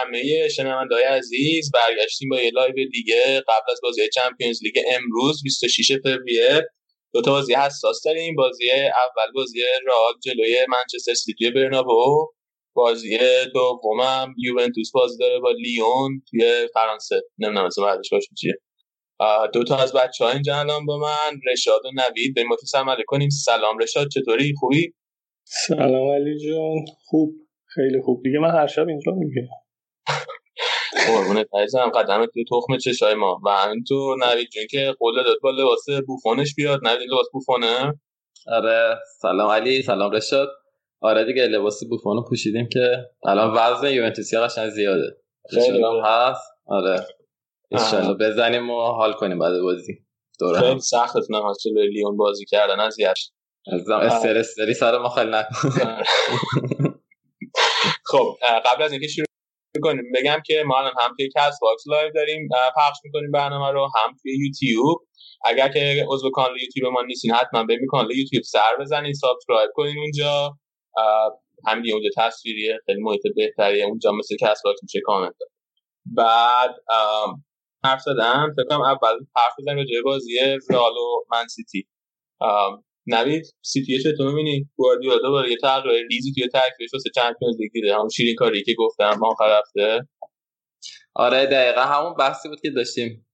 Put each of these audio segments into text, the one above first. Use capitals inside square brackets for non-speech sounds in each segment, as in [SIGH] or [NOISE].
همه شنوندای عزیز برگشتیم با یه لایو دیگه قبل از بازی چمپیونز لیگ امروز 26 فوریه. دو تا بازی حساس داریم. بازی اول بازی رئال جلوی منچستر سیتی برنابو. بازی دومم یوونتوس بازی داره با لیون توی فرانسه. نمی‌دونم اسم بعدش باشه چیه. دو تا از بچه ها اینجا الان با من رشاد و نوید. سلام کنیم. سلام رشاد چطوری؟ خوبی؟ سلام علی جون. خوب. خیلی خوب. دیگه من هر شب اینجا میگه قربونت عزیزم قدم توی تخم چشای ما. و همینطور نوید جون که قول داد با لباس بوفونش بیاد. نوید لباس بوفونه؟ آره سلام علی سلام رشاد. آره دیگه لباس بوفونو پوشیدیم که الان وزن یوونتوسی قشنگ زیاده. خیلی هست. آره. ان بزنیم و حال کنیم بعد بازی. دوره خیلی سختتون هم جلوی لیون بازی کردن از یش. استرس داری سر ما خیلی نکن. [LAUGHS] خب قبل از اینکه شروع کنیم بگم که ما الان هم توی کست باکس لایو داریم پخش می‌کنیم برنامه رو هم توی یوتیوب. اگر که عضو کانال یوتیوب ما نیستین حتما بریم کانال یوتیوب سر بزنین subscribe کنین اونجا. هم اونجا تصویریه خیلی محیط بهتریه اونجا مثل کست باکس میشه کامنت بعد حرف زدم. فکر اول حرف بزنیم راجع بازی رئال و من سیتی نوید سیتی چطور می‌بینی؟ گواردیولا برای تغییر ریزی توی ترکیبش واسه چمپیونز لیگ دیده همون شیرین کاری که گفتم ما آخر هفته. آره دقیقا همون بحثی بود که داشتیم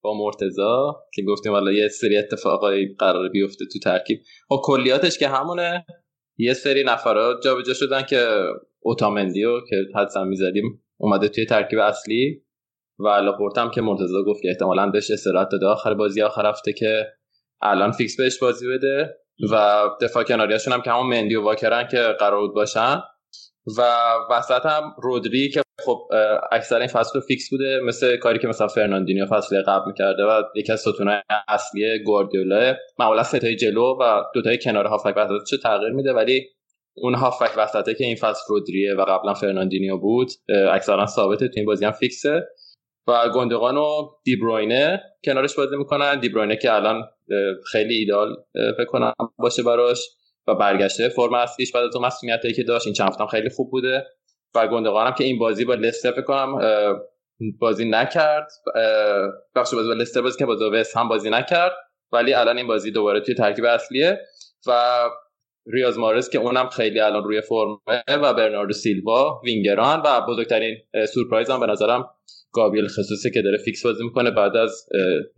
با مرتضی که گفتیم والا یه سری اتفاقایی قرار بیفته تو ترکیب. خب کلیاتش که همونه. یه سری نفرات جابجا شدن که اوتامندیو که حدسم می‌زدیم اومده توی ترکیب اصلی. و لاپورت که مرتضی گفت که احتمالاً بهش استراحت داده. آخر بازی آخر هفته که الان fix بهش بازی بده و دفاع کناریاشون هم که همون مندی و واکرن که قرار بود باشن. و وسط هم رودری که خب اکثر این فصل fix بوده مثل کاری که مثلا فرناندینیو فصل قبل می‌کرده و یکی از ستونهای اصلی گواردیولا. معمولا ستای جلو و دوتای کنار هافک چه تغییر میده ولی اون هافک وسطه که این فصل رودریه و قبلا فرناندینیو بود اکثرا ثابته تو این بازی هم fix ه. و گوندوگان و دیبروینه کنارش بازی می‌کنن. دیبروینه که الان خیلی ایدال فکر باشه براش و برگشته. فرم اصلیش بعد اون مسئولیتی که داشت این چند خیلی خوب بوده و گوندوگانم که این بازی با لستر فکر کنم بازی نکرد. بخش بازی با لستر بازی که با وستهم بازی نکرد. ولی الان این بازی دوباره توی ترکیب اصلیه و ریاض محرز که اونم خیلی الان روی فرمه و برناردو سیلوا وینگرن و بزرگترین surprise هم به نظرم گابریل ژسوسی که داره fix بازی می‌کنه بعد از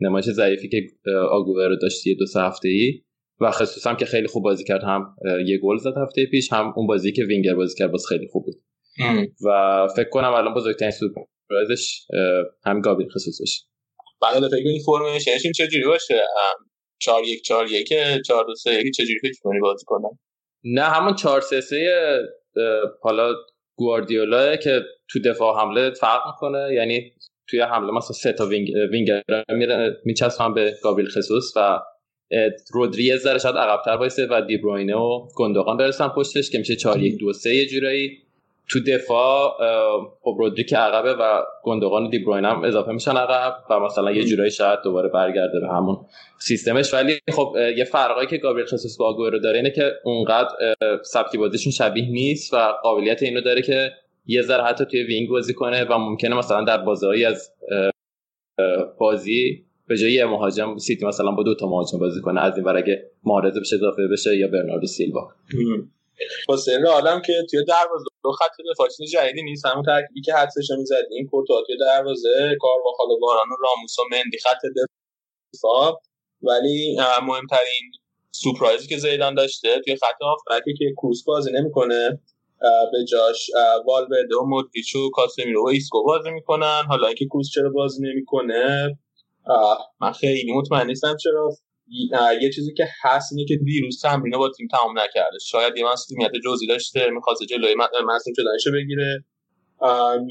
نمایش ضعیفی که رو داشتی دو سه هفته ای و ژسوس هم که خیلی خوب بازی کرد هم یه گل زد هفته پیش هم اون بازی که وینگر بازی کرد باز خیلی خوب بود. و فکر کنم الان بزرگترین surprise ش هم گابریل ژسوس باشه بعد فکر این formation شون چجوری باشه؟ 4 1 4 1 4 2 3 1 چجوری فکر کنی بازی کنن نه همون 4 3 3 حالا گواردیولا که تو دفاع حمله فرق می‌کنه. یعنی توی حمله مثلا سه تا wing winger میچسبن به گابریل ژسوس و رودری یه ذره شاید عقب‌تر وایسه و دیبروینه و گوندوگان برسن پشتش که میشه 4 1 2 3 یه جورایی. تو دفاع خب رودری که عقبه و گوندوگان و دیبروین هم اضافه میشن عقب و مثلا یه جورایی شاید دوباره برگرده به همون سیستمش. ولی خب یه فرقایی که گابریل ژسوس با رو داره اینه که اونقدر سبکی بازیشون شبیه نیست و قابلیت اینو داره که یه ذره حتی توی wing بازی کنه و ممکنه مثلا در بازی از بازی به جای مهاجم سیتی مثلا با دو تا مهاجم بازی کنه. از این ور اگه بشه اضافه بشه یا برناردو سیلوا. حسین آدم که توی دروازه دو خط دفاع چیز جدیدی نیست. همون ترکیبی که حدسش می‌زدیم کورتوا دروازه کارواخال و واران و راموس و مندی. خط دفاع. ولی مهمترین surprise ی که زیدان داشته توی خط هافبکی که کروس بازی نمی‌کنه به جاش والورده و مودریچ و کاسمیرو و ایسکو بازی می‌کنن. حالا اینکه کروس چرا بازی نمی‌کنه من خیلی مطمئن نیستم چرا. یه چیزی که هست اینه که دیروز تمرین با تیم تمام نکرده. شاید یه مسئولیت جزئی داشته می‌خواسته جلوی مصدوم شدنشو بگیره.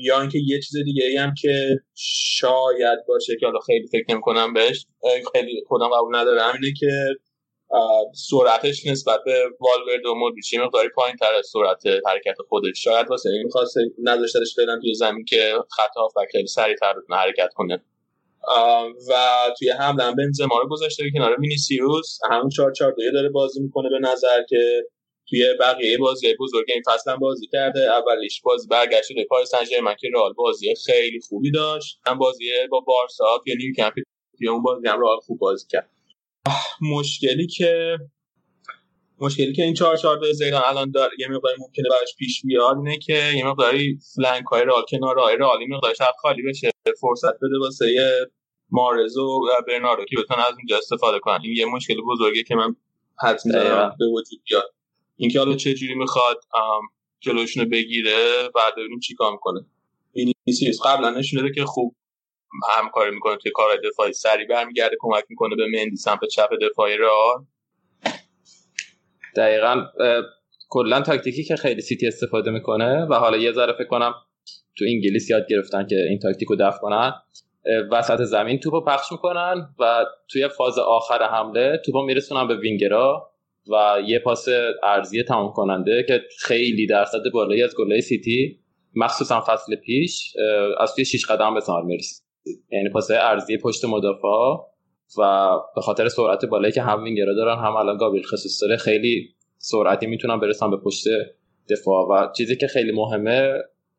یا اینکه یه چیز دیگه ای هم که شاید باشه که حالا خیلی فکر نمی کنم بهش خیلی خودم قبول ندارم اینه که سرعتش نسبت به والورد و مودریچ مقداری پایین تر از سرعت حرکت خودش. شاید واسه این خواسته نذاشتش فعلا توی زمین که خط هافبک خیلی سریعتر حرکت کنه. و توی حمله هم بنزما رو گذاشته کنار وینیسیوس همون 4 4 2 داره بازی می‌کنه به نظر که توی بقیه بازی بزرگ این فصل هم بازی کرده. اولیش بازی برگشت به پاریس سن که رئال بازی خیلی خوبی داشت. هم بازی با بارسا توی نیوکمپ توی اون بازی هم رئال خوب بازی کرد. مشکلی که مشکلی که این 4 4 2 زیدان الان داره یه مقداری ممکنه براش پیش بیاد اینه که یه مقداری flank های رئال کنار رئال مقدار شاید خالی بشه. فرصت بده واسه محرز و و برناردو که بتونن از اونجا استفاده کنن. این یه مشکل بزرگی که من حدس می‌زنم به وجود بیاد. اینکه حالا چه جوری می‌خواد جلوشونو بگیره بعد ببینیم چیکار می‌کنه. وینیسیوس قبلا نشون داده که خوب همکاری می‌کنه توی کار دفاعی. سریع برمیگرده کمک می‌کنه به مندی سمت چپ دفاعی را دقیقا کلا تاکتیکی که خیلی سیتی استفاده می‌کنه و حالا یه ذره فکر کنم تو انگلیس یاد گرفتن که این تاکتیکو دفع کنن. وسط زمین توپو پخش می‌کنن و توی فاز آخر حمله توپو میرسونن به وینگرا و یه پاس عرضی تمام کننده که خیلی درصد بالایی از گلای سیتی مخصوصا فصل پیش از توی شیش قدم به ثمر می‌رسید یعنی پاس عرضی پشت مدافع و به خاطر سرعت بالایی که هم وینگرا دارن هم الان گابریل ژسوس داره خیلی سرعتی می‌تونن برسن به پشت دفاع. و چیزی که خیلی مهمه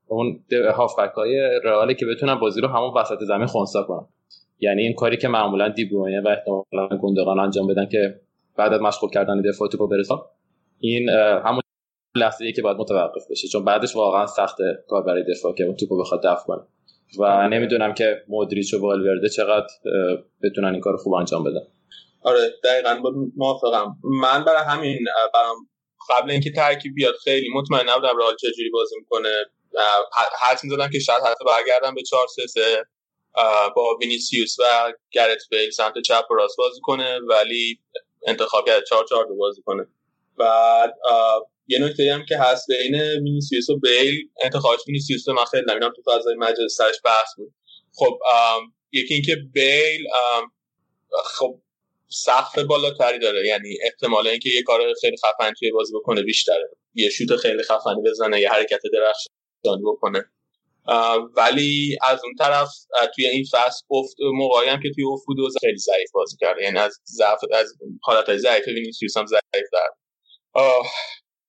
اون هافبک های رئاله که بتونن بازی رو همون وسط زمین خونسا کنن. یعنی این کاری که معمولا دیبروینه و احتمالاً گندگان انجام بدن که بعد از مشغول کردن دفاع توپو برسن این همون لحظه که باید متوقف بشه. چون بعدش واقعا سخت کار برای دفاع که اون توپو بخواد دفع کنه. و نمی‌دونم که مودریچ و والورده چقدر بتونن این کار خوب انجام بدن. آره دقیقا. موافقم. من برای همین برام قبل اینکه ترکیب بیاد خیلی مطمئن نبودم رئال چجوری بازی می‌کنه. حدس می‌زدم که شاید حتی برگردم به 4 3 3 با وینیسیوس و گرث بیل سمت چپ و راست بازی کنه ولی انتخاب کرده 4 4 2 بازی کنه. بعد یه نکته هم که هست بین وینیسیوس و بیل انتخابش وینیسیوس من خیلی نمی‌دونم تو فضای مجازی سرش بحث بود. خب یکی اینکه بیل خب سقف بالاتری داره یعنی احتمال اینکه یه کار خیلی خفن توی بازی بکنه بیشتره. یه شوت خیلی خفنی بزنه یه حرکت درخشان بکنه. ولی از اون طرف توی این فصل افت موقعی که توی افت خیلی ضعیف بازی کرده یعنی از ضعف از حالت ضعیف وینیسیوس هم ضعیف در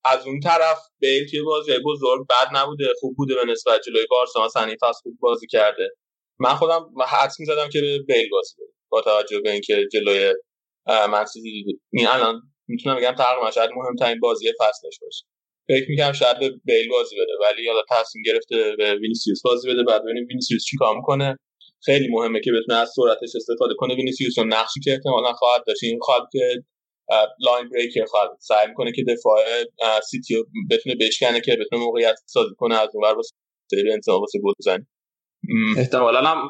از اون طرف بیل توی بازی بزرگ بد نبوده. خوب بوده به نسبت جلوی بارسا. مثلا این فصل خوب بازی کرده. من خودم حدس می‌زدم که بیل بازی بده با توجه به اینکه جلوی من سیتی این الان می‌تونم بگم تقریبا شاید مهمترین بازی فصلش باشه. فکر می‌کنم شاید به بیل بازی بده ولی حالا تصمیم گرفته به وینیسیوس بازی بده. بعد ببینیم وینیسیوس چیکار می‌کنه. خیلی مهمه که بتونه از سرعتش استفاده کنه. وینیسیوس اون نقشی که احتمالا خواهد داشت این خواهد که line breaker خواهد سعی می‌کنه که دفاع سیتی رو بتونه بشکنه که بتونه موقعیت سازی کنه از اون ور واسه بنزما واسه گل بزنه. احتمالا هم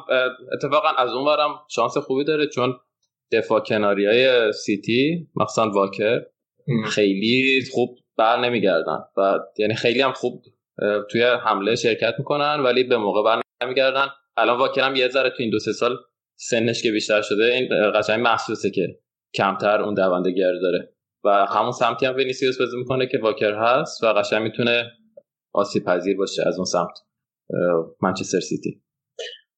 اتفاقا از اون ورم شانس خوبی داره چون دفاع کناری های سیتی مخصوصا واکر خیلی خوب بر نمیگردن. و یعنی خیلی هم خوب توی حمله شرکت می‌کنن ولی به موقع بر نمیگردن. الان واکر هم یه ذره تو این دو سه سال سنش که بیشتر شده این قشنگ محسوسه که کمتر اون دوندگی رو داره. و همون سمتی هم وینیسیوس بازی می‌کنه که واکر هست و قشنگ می‌تونه آسیب پذیر باشه از اون سمت منچستر سیتی.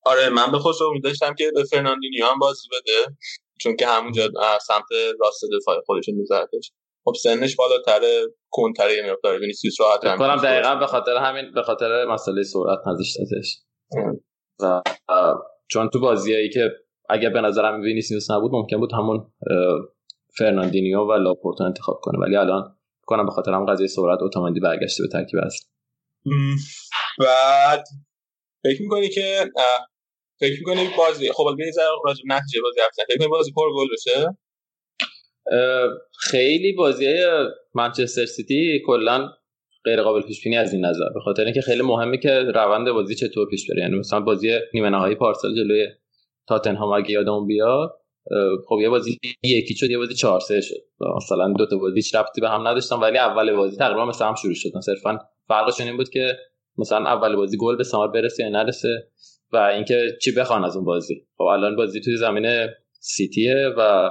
آره من یه خورده امید داشتم که به فرناندینیو هم بازی بده چون که همونجا سمت راست دفاع خودش میذارتش خب سنش بالاتره کندتره یه مقدار وینیسیوس راحت هم کنم دقیقا به خاطر همین به خاطر مسئله سرعت نذاشتتش و چون تو بازیایی که اگر به نظرم وینیسیوس نبود ممکن بود همون فرناندینیو و لاپورتو انتخاب کنه. ولی الان کنم به خاطر هم قضیه سرعت اتوماتیک برگشته به ترکیب اصلی بعد فکر می‌کنی که فکر می‌کنی بازی خب البته ذره راجع نتیجه بازی حرف فکر می‌کنی بازی پر گل بشه؟ خیلی بازی منچستر سیتی کلا غیر قابل پیش بینی از این نظر به خاطر اینکه خیلی مهمه که روند بازی چطور پیش بره. یعنی مثلا بازی نیمه نهایی پارسال جلوی تاتنهام اگه یادمون بیاد خب یه بازی یکی شد یه بازی 4 3 شد. مثلا دو تا بازی هیچ به هم نداشتن ولی اول بازی تقریبا مثلا هم شروع شد. صرفا فرقش این بود که مثلا اول بازی گل به ثمر برسه یا نرسه و اینکه چی بخوان از اون بازی. خب الان بازی توی زمین سیتیه و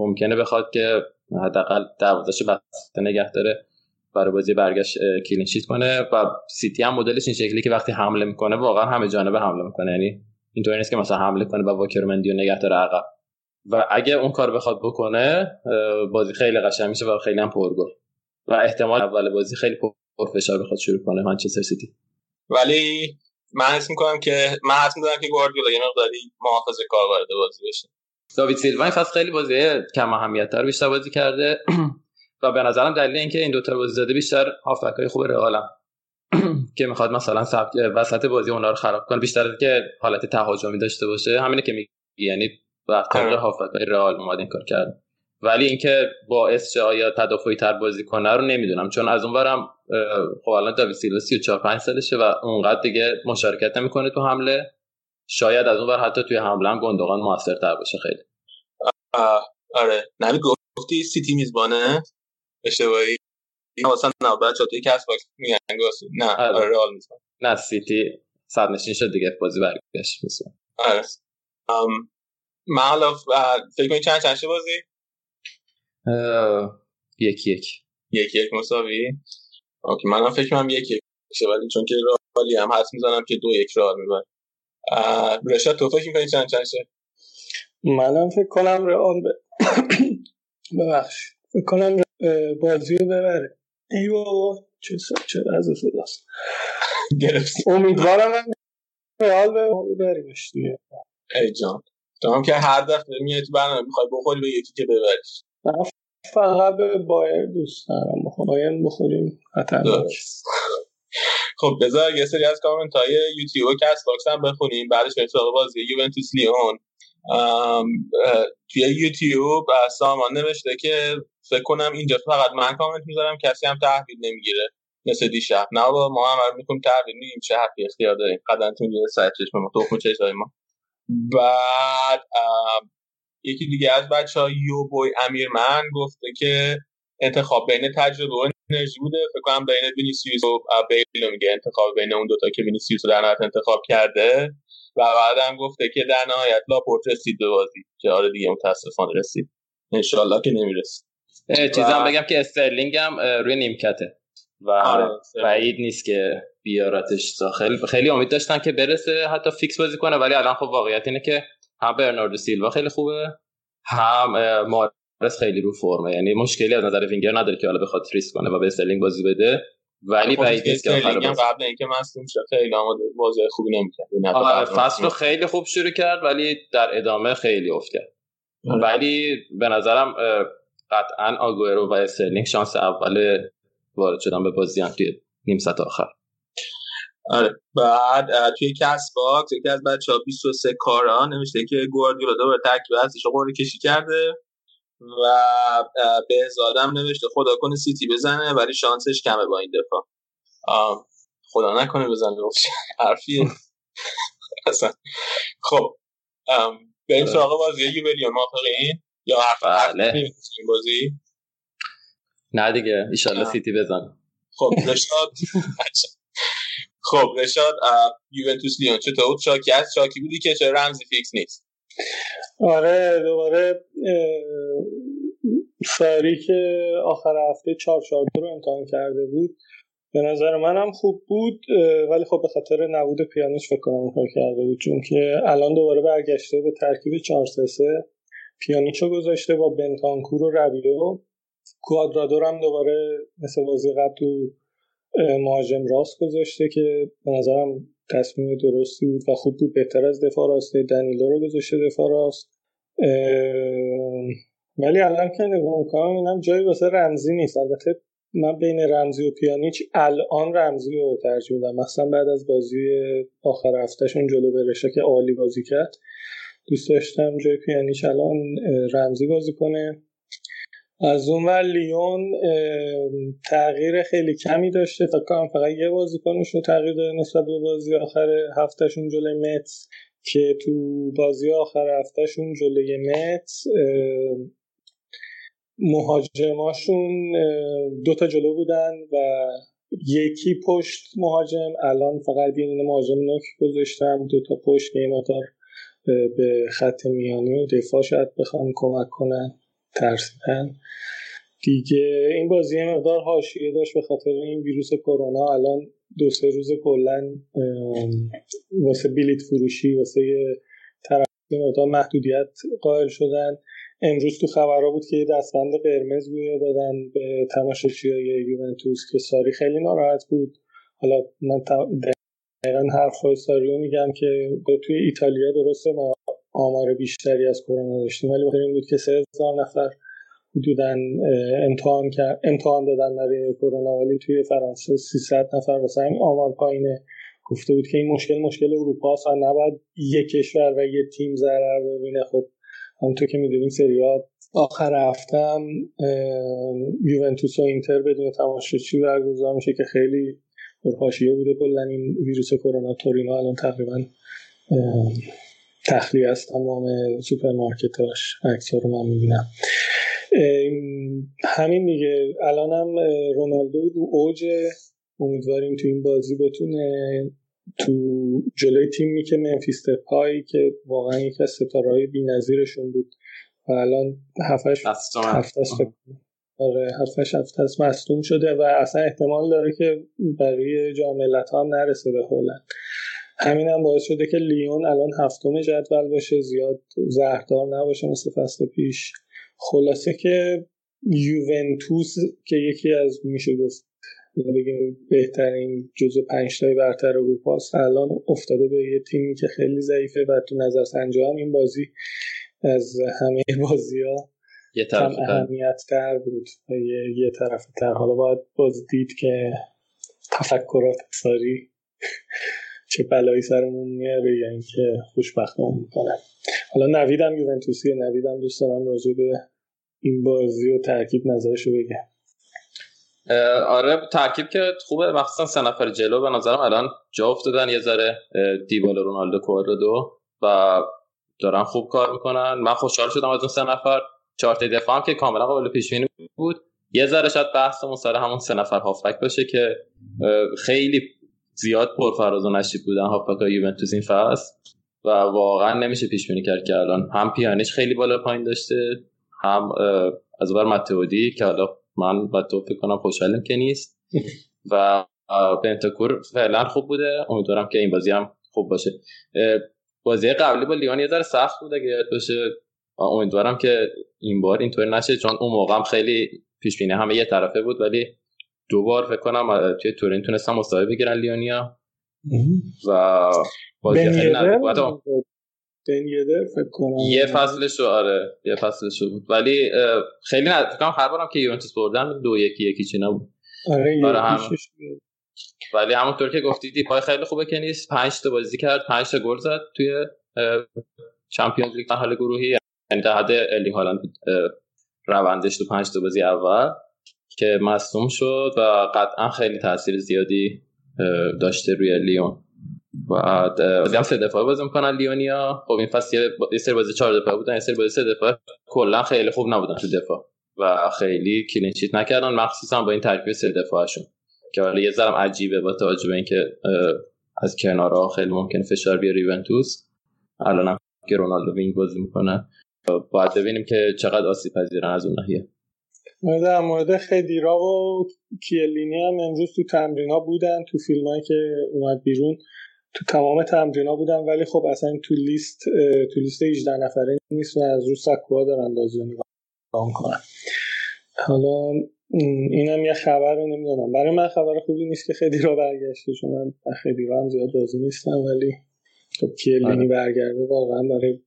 ممکنه بخواد که حداقل دروازه‌شو بسته نگه داره برای بازی برگشت کلین شیت کنه و سیتی هم مدلش این شکلی که وقتی حمله می‌کنه واقعا همه جانبه حمله می‌کنه. یعنی اینطوری نیست که مثلا حمله کنه و واکرمندی و نگه داره عقب. و اگه اون کار بخواد بکنه بازی خیلی قشنگ میشه و خیلی هم پرگل. و احتمال اول بازی خیلی پرفشار بخواد شروع کنه منچستر سیتی. ولی من حس می‌کنم که من حس می‌کنم که گواردیولا یه مقداری محافظه کار وارد بازی بشه داوید سیلوا این فصل خیلی بازی کم اهمیت تر بیشتر بازی کرده. [CLEARS THROAT] و به نظرم دلیل اینکه این دوتا بازی زده بیشتر هافبک های خوب رئالم. [CLEARS THROAT] که می‌خواد مثلا سبک وسط بازی اونا رو خراب کنه بیشتر از که حالت تهاجمی داشته باشه. همینه که میگی یعنی وقتی آره. هافبک های رئال اومد این کار کرد. ولی اینکه باعث شه آیا تدافعی تر بازی کنه رو نمی‌دونم. چون از اون برم خب الان داوید سیلوا 34 5 سالشه و اونقدر دیگه مشارکت نمی‌کنه تو حمله. شاید از اون حتی توی حمله هم گندگان موثرتر باشه خیلی. آره. نمی گفتی سیتی میزبانه؟ اشتباهی. مثلا نه بچا توی کست باکس میگن نه آره, آره رئال میزبان نه سیتی صدرنشین شد دیگه بازی برگشت میزبان آره. ام من حالا فکر کنید چند چند بازی؟ یک یک. یک یک مساوی. اوکی منم فکر کنم یک یک ولی چون که رئالی‌ام حدس می‌زنم که دو یک راه می‌بره رشاد تو فکر می‌کنی چند چند شه؟ منم فکر کنم رئال ب... [COUGHS] ببخش فکر کنم بازی رو ببره. ای بابا چه چه از صداست [LAUGHS] گرفت امیدوارم رئال ببریمش دیگه. ای جان. تو هم که هر دفعه میای تو برنامه می‌خوای بخوری به یکی که ببریش. فقط به بایرن دوست دارم. بایرن بخوریم. خطرناک. خب بذار یه سری از کامنت های یوتیوب و کست باکس هم بخونیم. بعدش بریم سراغ بازی یوونتوس لیون. توی یوتیوب سامان نوشته که فکر کنم اینجا فقط من کامنت می‌ذارم کسی هم تحویل نمی‌گیره مثل دیشب. نه با ما هم می‌کنیم تحویل میگیم چه حقی اختیار داریم. قدمتون یه سایت چشم ما تخم چشم ما. بعد یکی دیگه از بچه های یو بوی امیرمن گفته که انتخاب بین تجربه و انرژی بوده. فکر کنم بین وینیسیوس و بیل میگه انتخاب بین اون دوتا که وینیسیوس رو در نهایت انتخاب کرده. و بعدم گفته که در نهایت لاپورت رسید به بازی. که آره دیگه متاسفانه رسید. انشالله که نمی‌رسید چیزم بگم که استرلینگ هم روی نیمکته. و آره بعید نیست که بیارتش داخل خیلی امید داشتن که برسه حتی فیکس بازی کنه. ولی الان خب واقعیت اینه که هم برناردو سیلوا خیلی خوبه هم محرز خیلی رو فرمه. یعنی مشکلی از نظر وینگر نداره که حالا بخواد ریسک کنه و به استرلینگ بازی بده. ولی خب، بعید نیست که قبل اینکه مصدوم شه خیلی آماده بازی خوبی نمی‌کرد. آره فصل رو خیلی خوب شروع کرد ولی در ادامه خیلی افت کرد. آره. ولی به نظرم قطعا آگوئرو و استرلینگ شانس اول وارد شدن به بازی هم توی نیم ساعت آخر. آره. بعد توی کست باکس یکی از بچه ها 23 کارا نمیشه که گواردیولا دوباره ترکیب هستش قرعه کشی کرده. و به هم نوشته خدا کنه سیتی بزنه ولی شانسش کمه با این دفاع. خدا نکنه بزنه حرفیه. [LAUGHS] اصلا. خب این سراغ بازی یوویلیون موافقین؟ یا حرف بله. بازی؟ نه دیگه ایشالله سیتی بزن [LAUGHS] خب رشاد. خب رشاد یوونتوس لیون چطور؟ شاکی هست شاکی بودی که چه رمزی فیکس نیست؟ آره دوباره ساری که آخر هفته چهار چهار رو امتحان کرده بود به نظر منم خوب بود ولی خب به خاطر نبود پیانیش فکر کنم کار کرده بود چون که الان دوباره برگشته به ترکیب 4 3 3 پیانیچو گذاشته با بنتانکور و ربیو کوادرادور هم دوباره مثل بازی قبل تو مهاجم راست گذاشته که به نظرم تصمیم درستی بود و خوب بود بهتر از دفاع راسته دنیلو رو گذاشته دفاع راست. ولی الان که نگاه می‌کنم اینم جایی واسه رمزی نیست. البته من بین رمزی و پیانیچ الان رمزی رو ترجیح میدم. مثلا بعد از بازی آخر هفتهشون جلو برشه که عالی بازی کرد. دوست داشتم جای پیانیچ الان رمزی بازی کنه. از اون ور لیون تغییر خیلی کمی داشته. تا کنم فقط یه بازیکنش رو تغییر داده نسبت به بازی آخر هفتهشون جلوی متس که تو بازی آخر هفتهشون جلوی متس مهاجماشون دوتا جلو بودن و یکی پشت مهاجم. الان فقط یه مهاجم نوک گذاشتم. دوتا پشت یه به خط میانی و دفاع شاید بخوان کمک کنن. ترسیدن. دیگه این بازی مقدار حاشیه داشت به خاطر این ویروس کرونا. الان دو سه روز کلا واسه بلیت فروشی واسه طرف مقدار محدودیت قائل شدن. امروز تو خبرها بود که یه دستبند قرمز روی دادن به تماشاچی های یوونتوس که ساری خیلی ناراحت بود. حالا من دقیقا حرف ساریو میگم که توی ایتالیا درسته ما آمار بیشتری از کرونا داشتیم. ولی بخیر این بود که سه نفر حدودا امتحان امتحان دادن برای کرونا. ولی توی فرانسه 300 نفر واسه همین آمار پایینه گفته بود که این مشکل مشکل اروپا است و نباید یک کشور و یه تیم ضرر ببینه. خب همونطور که می‌دونیم سریا آخر هفته هم یوونتوس و اینتر بدون تماشاچی برگزار میشه که خیلی پرحاشیه بوده. کلا این ویروس کرونا تورینو الان تقریبا تخلیه از تمام سوپرمارکتاش. عکس رو من می‌بینم. همین دیگه. الانم رونالدو رو اوج. امیدواریم تو این بازی بتونه تو جلوی تیمی که منفیس پایی که واقعا یکی از ستارهای بی‌نظیرشون بود. و الان هفتش هفتش آره هفتش هفتش مصدوم شده و اصلا احتمال داره که برای جاملت هم نرسه به هلند همین هم باعث شده که لیون الان هفتم جدول باشه زیاد زهردار نباشه مثل فصل پیش. خلاصه که یوونتوس که یکی از میشه گفت بگیم بهترین جزو پنج تای برتر اروپا الان افتاده به یه تیمی که خیلی ضعیفه و تو نظر سنجی هم این بازی از همه بازی ها یه طرف اهمیت تر. بود. یه, یه طرف تر. حالا باید باز دید که تفکرات ساری چه بلایی سرمون میاره یا اینکه خوشبختمون می‌کنه. حالا نویدم یوونتوسی نویدم دوست دارم راجع به این بازی و ترکیب نظرشو بگه. آره ترکیب که خوبه. مخصوصا سه نفر جلو به نظرم الان جا افتادن. یه ذره دیبال رونالدو کوردو و دارن خوب کار می‌کنن. من خوشحال شدم از اون سه نفر. چارت دفاع هم که کاملا قابل پیش بینی بود. یه ذره شاید بحثمون سر همون سه نفر هافبک باشه که خیلی زیاد پرفراز و نشیب بودن هافبک یوونتوس این فصل و واقعا نمیشه پیش بینی کرد که الان. هم پیانیش خیلی بالا پایین داشته هم از بر متودی که حالا من با تو فکر کنم خوشحالم که نیست. و بنتکور فعلا خوب بوده. امیدوارم که این بازی هم خوب باشه. بازی قبلی با لیون یه ذره سخت بود اگه باشه. امیدوارم که این بار اینطور نشه چون اون موقع هم خیلی پیش بینی همه یه طرفه بود ولی دو بار فکر کنم توی تورین تونستم مساوی بگیرن لیونیا. و بازی خیلی فکر کنم. یه فصلش رو آره یه فصلش بود. ولی خیلی نه فکر هر بارم که یوونتوس بردن دو یکی یکی چی نبود. آره هم... ولی همونطور که گفتی دیپای خیلی خوبه که نیست. 5 تا بازی کرد 5 تا گل زد توی Champions League مرحله گروهی. یعنی در حد ارلینگ هالند روندش تو 5 تا بازی اول. که مصدوم شد و قطعا خیلی تاثیر زیادی داشته روی لیون. و هم سه دفاع بازی می‌کنن لیونیا. خب این فصل یه سری بازی چهار دفاع بودن یه سری بازی سه دفاع کلا خیلی خوب نبودن تو دفاع و خیلی clean sheet نکردن. مخصوصا با این ترکیب سه دفاعشون که حالا یه ذره عجیبه با توجه به اینکه از کنارها خیلی ممکن فشار بیاره یوونتوس. الان هم که رونالدو وینگ بازی می‌کنه. باید ببینیم که چقدر آسیب پذیرن از اون ناحیه. در مورد خدیرا و کیلینی هم امروز تو تمرین ها بودن تو فیلم که اومد بیرون تو تمام تمرین بودن ولی خب اصلا تو لیست تو لیست 18 نفره نیست و از رو سکوها دارن بازی رو نگاه کنن حالا اینم یه خبر رو نمی‌دونم برای من خبر خوبی نیست که خیلی را برگشته چون من خیلی را هم زیاد بازی نیستم ولی خب کیلینی آره. برگرده واقعا برای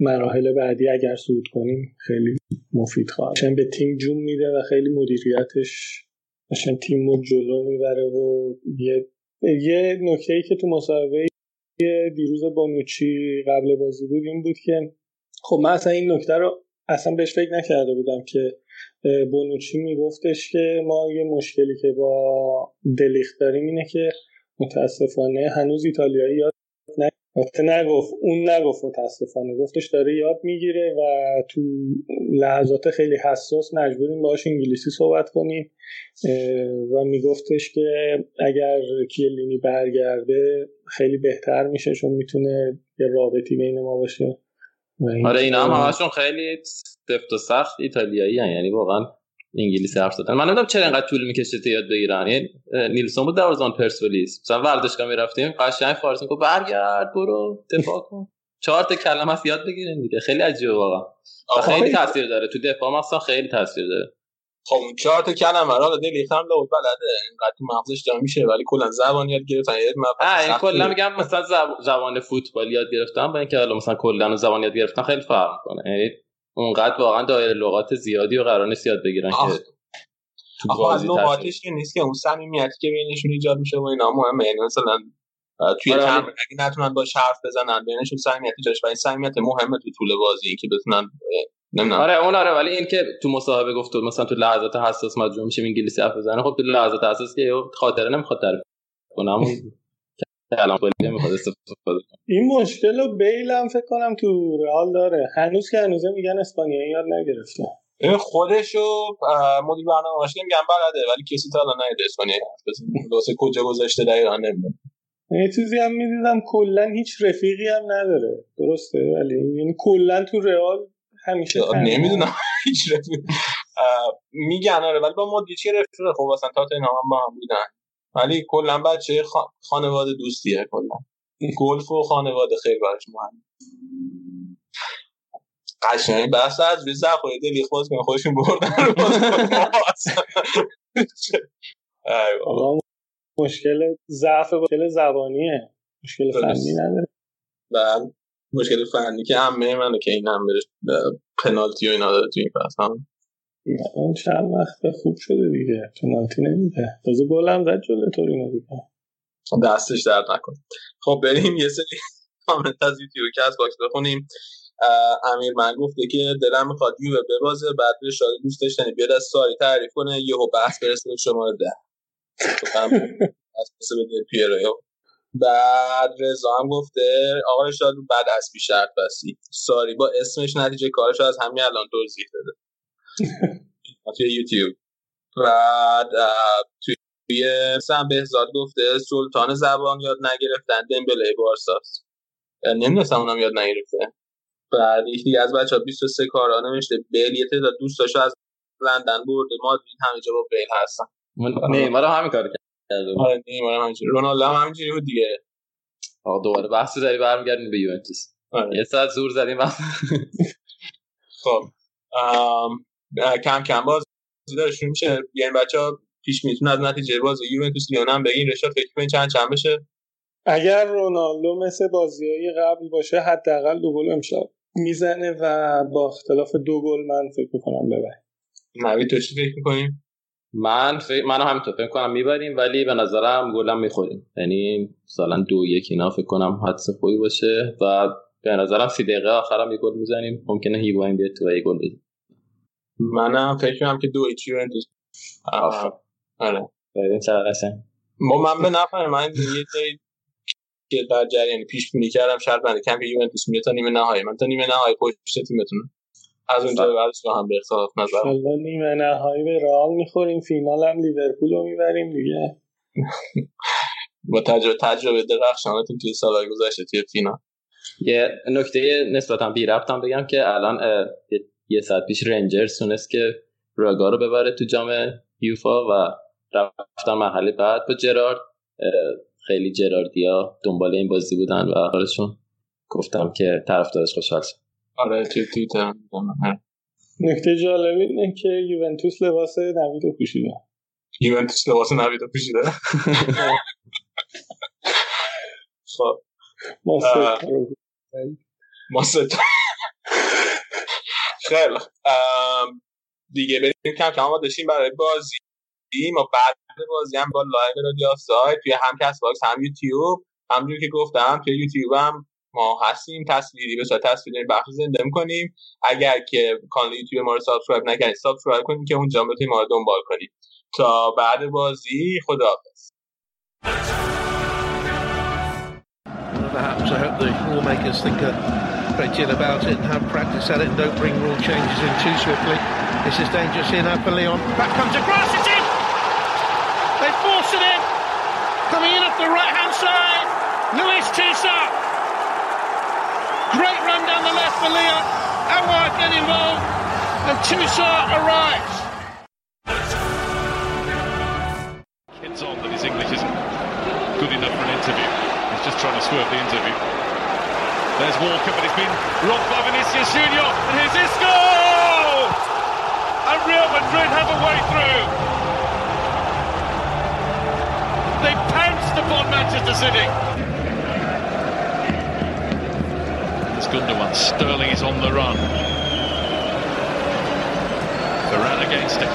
مراحل بعدی اگر صعود کنیم خیلی مفید خواهد چون به تیم جون میده و خیلی مدیریتش مثلا تیم رو جلو می‌بره و یه یه نکته ای که تو مسابقه دیروز بانوچی قبل بازی بود این بود که خب من اصلا این نکته رو اصلا بهش فکر نکرده بودم که بونوچی میگفتش که ما یه مشکلی که با دلیخت داریم اینه که متاسفانه هنوز ایتالیایی یاد نگفت اون نگفت متاسفانه گفتش داره یاد می‌گیره و تو لحظات خیلی حساس مجبوریم باش انگلیسی صحبت کنیم و میگفتش که اگر کیلینی برگرده خیلی بهتر میشه چون می‌تونه یه رابطی بین ما باشه آره اینا هم همشون خیلی سفت و سخت ایتالیایی هن. یعنی واقعا انگلیسی حرف زدن. من نمی‌دونم چرا اینقدر طول می‌کشه تا یاد بگیرن. یعنی نیلسون بود دروازه‌بان پرسپولیس. مثلا ورزشگاه می‌رفتیم قشنگ فارسی گفت برگرد برو دفاع کن. چهار تا کلمه از یاد بگیرین دیگه. خیلی عجیبه واقعا. خیلی تاثیر داره. تو دفاع مثلا خیلی تاثیر داره. خب اون چهار تا کلمه را دل هم لو بلده. اینقدر تو مغزش جا میشه ولی کلا زبان یاد گرفتن. یه این کلا میگم مثلا زبان فوتبال یاد گرفتن با اینکه حالا مثلا کلا زبان یاد گرفتن خیلی فرق می‌کنه. یعنی اونقدر واقعا دایره لغات زیادی و قرار نیست یاد بگیرن که تو از لغاتش که نیست که اون صمیمیتی که بینشون ایجاد میشه و اینا مهمه. یعنی مثلا توی آره تمرین اگه نتونن با حرف بزنن بینشون صمیمیت جاش ولی صمیمیت مهمه تو طول بازی که بتونن نمی‌دونم. آره اون آره ولی این که تو مصاحبه گفت مثلا تو لحظات حساس مجبور میشیم انگلیسی حرف بزنه خب تو لحظات حساس که خاطره نمی‌خواد تعریف کنه. [LAUGHS] همون کلام نمی‌خواد استفاده این مشکل رو بیل هم فکر کنم تو رئال داره. هنوز که هنوزه میگن اسپانیایی یاد نگرفته. خودشو مدیر برنامه باشه میگن بلده ولی کسی تا الان نیده اسپانیایی. حرف کجا گذاشته دقیقا نمی‌دونم. یه چیزی هم می‌دیدم کلا هیچ رفیقی هم نداره. درسته؟ ولی یعنی کلا تو رئال همیشه نمی‌دونم. [LAUGHS] هیچ رفیق. میگن آره ولی با مدیری رفیق خب اصلا تا هم با هم بودن. ولی کلا بچه خانواده دوستیه کلا. گلف و خانواده خیلی براش مهم قشنگ بحث از روی زفای دلی باز کنه خودشون بردن مشکل ضعف مشکل زبانیه. مشکل فنی نداره. بله مشکل فنی که همه منو که این هم پنالتی و اینا داده توی این فصل هم اون چند وقت خوب شده دیگه. پنالتی نمیده. تازه گل هم زد جلو تورینو دیگه. دستش درد نکنه خب بریم یه سری کامنت از یوتیوب از باکس بخونیم. امیر من گفته که دلم می‌خواد یووه ببازه بعد به شاید دوست داشتنی بیاد از ساری تعریف کنه یهو بحث برسه شما ده. بعد رضا هم گفته آقای شاد بعد از بی شرط بسی. ساری با اسمش نتیجه کارش از همین الان توضیح داده. توی یوتیوب. بعد توی سم بهزاد گفته سلطان زبان یاد نگرفتن دمبله بارساس نمی‌دونستم اونم یاد نگرفته. بعد یکی از بچه ها 23 کارا نوشته بیل یه تعداد دوستاشو از لندن برده مادرید همه جا با بیل هستن. نیمار همین کار کرده آره نیمار همینجوری. رونالدو هم همینجوری بود دیگه. آقا دوباره بحث داری برمیگردیم به یوونتوس. آره. یه ساعت زور زدیم. خب کم کم باز داره شروع میشه. یعنی بچه ها پیش می‌تونه از نتیجه باز یوونتوس لیون هم بگین رشاد فکر کنین چند چند بشه؟ اگر رونالدو مثل بازی های قبل باشه حداقل دو گل امشب می‌زنه و با اختلاف دو گل من فکر می‌کنم ببره. نوید تو چی فکر می‌کنیم من فکر منو همینطور فکر کنم می‌بریم ولی به نظرم گلم می‌خوریم. یعنی مثلا دو یک اینا فکر کنم حدس خوبی باشه و به نظرم سی دقیقه آخرم یه گل می‌زنیم. ممکنه هیگواین بیاد تو یه گل بزنه. منم فکر کنم که دو ایچی یوونتوس آره. ببین ما من به نفر من یه جایی که در جریان پیش بینی کردم شرط بنده کم که یوونتوس میره تا نیمه نهایی. من تا نیمه نهایی پشت تیمتون از اونجا به بعدش با هم به اختلاف نظر. نیمه نهایی به رئال می‌خوریم. فینال هم لیورپول رو می‌بریم دیگه. با تجربه تجربه درخشانتون توی سالهای گذشته توی فینال. یه نکته نسبتا بی ربطم بگم که الان یه ساعت پیش رنجرز تونست که راگا رو ببره تو جام یوفا و رفتن مرحله بعد با جرارد. خیلی جراردیا دنبال این بازی بودن و آخرشون گفتم که طرفدارش خوشحال شد. آره توی توییتر نکته جالب اینه که یوونتوس لباس نوید رو پوشیده. یوونتوس لباس نوید رو پوشیده؟ [LAUGHS] خب. ما ما خیلی. دیگه بریم کم کم داشتیم برای بازی. ما بعد بازی هم با live رادیو سایت توی هم Castbox هم یوتیوب. همونجوری که گفتم توی یوتیوب هم ما هستیم. تصویری به صورت تصویری بخش زنده می‌کنیم. اگر که کانال یوتیوب ما رو subscribe نکردید subscribe کنید که اونجا بتونید ما رو دنبال کنید. تا بعد بازی خداحافظ. Perhaps great deal about it and have practice at it and don't bring rule changes in too swiftly. This is dangerous here now for Leon. Back comes across, it's in! They force it in! Coming in at the right hand side, Luis Tisa. Great run down the left for Leon. Awad get involved, and Tusa arrives. Kids on that his English isn't good enough for an interview. He's just trying to swerve the interview. There's Walker, but it's been robbed by Vinicius Junior, and here's Isco! And Real Madrid have a way through. They pounced upon Manchester City. There's Gundogan. Sterling is on the run. Varane against it.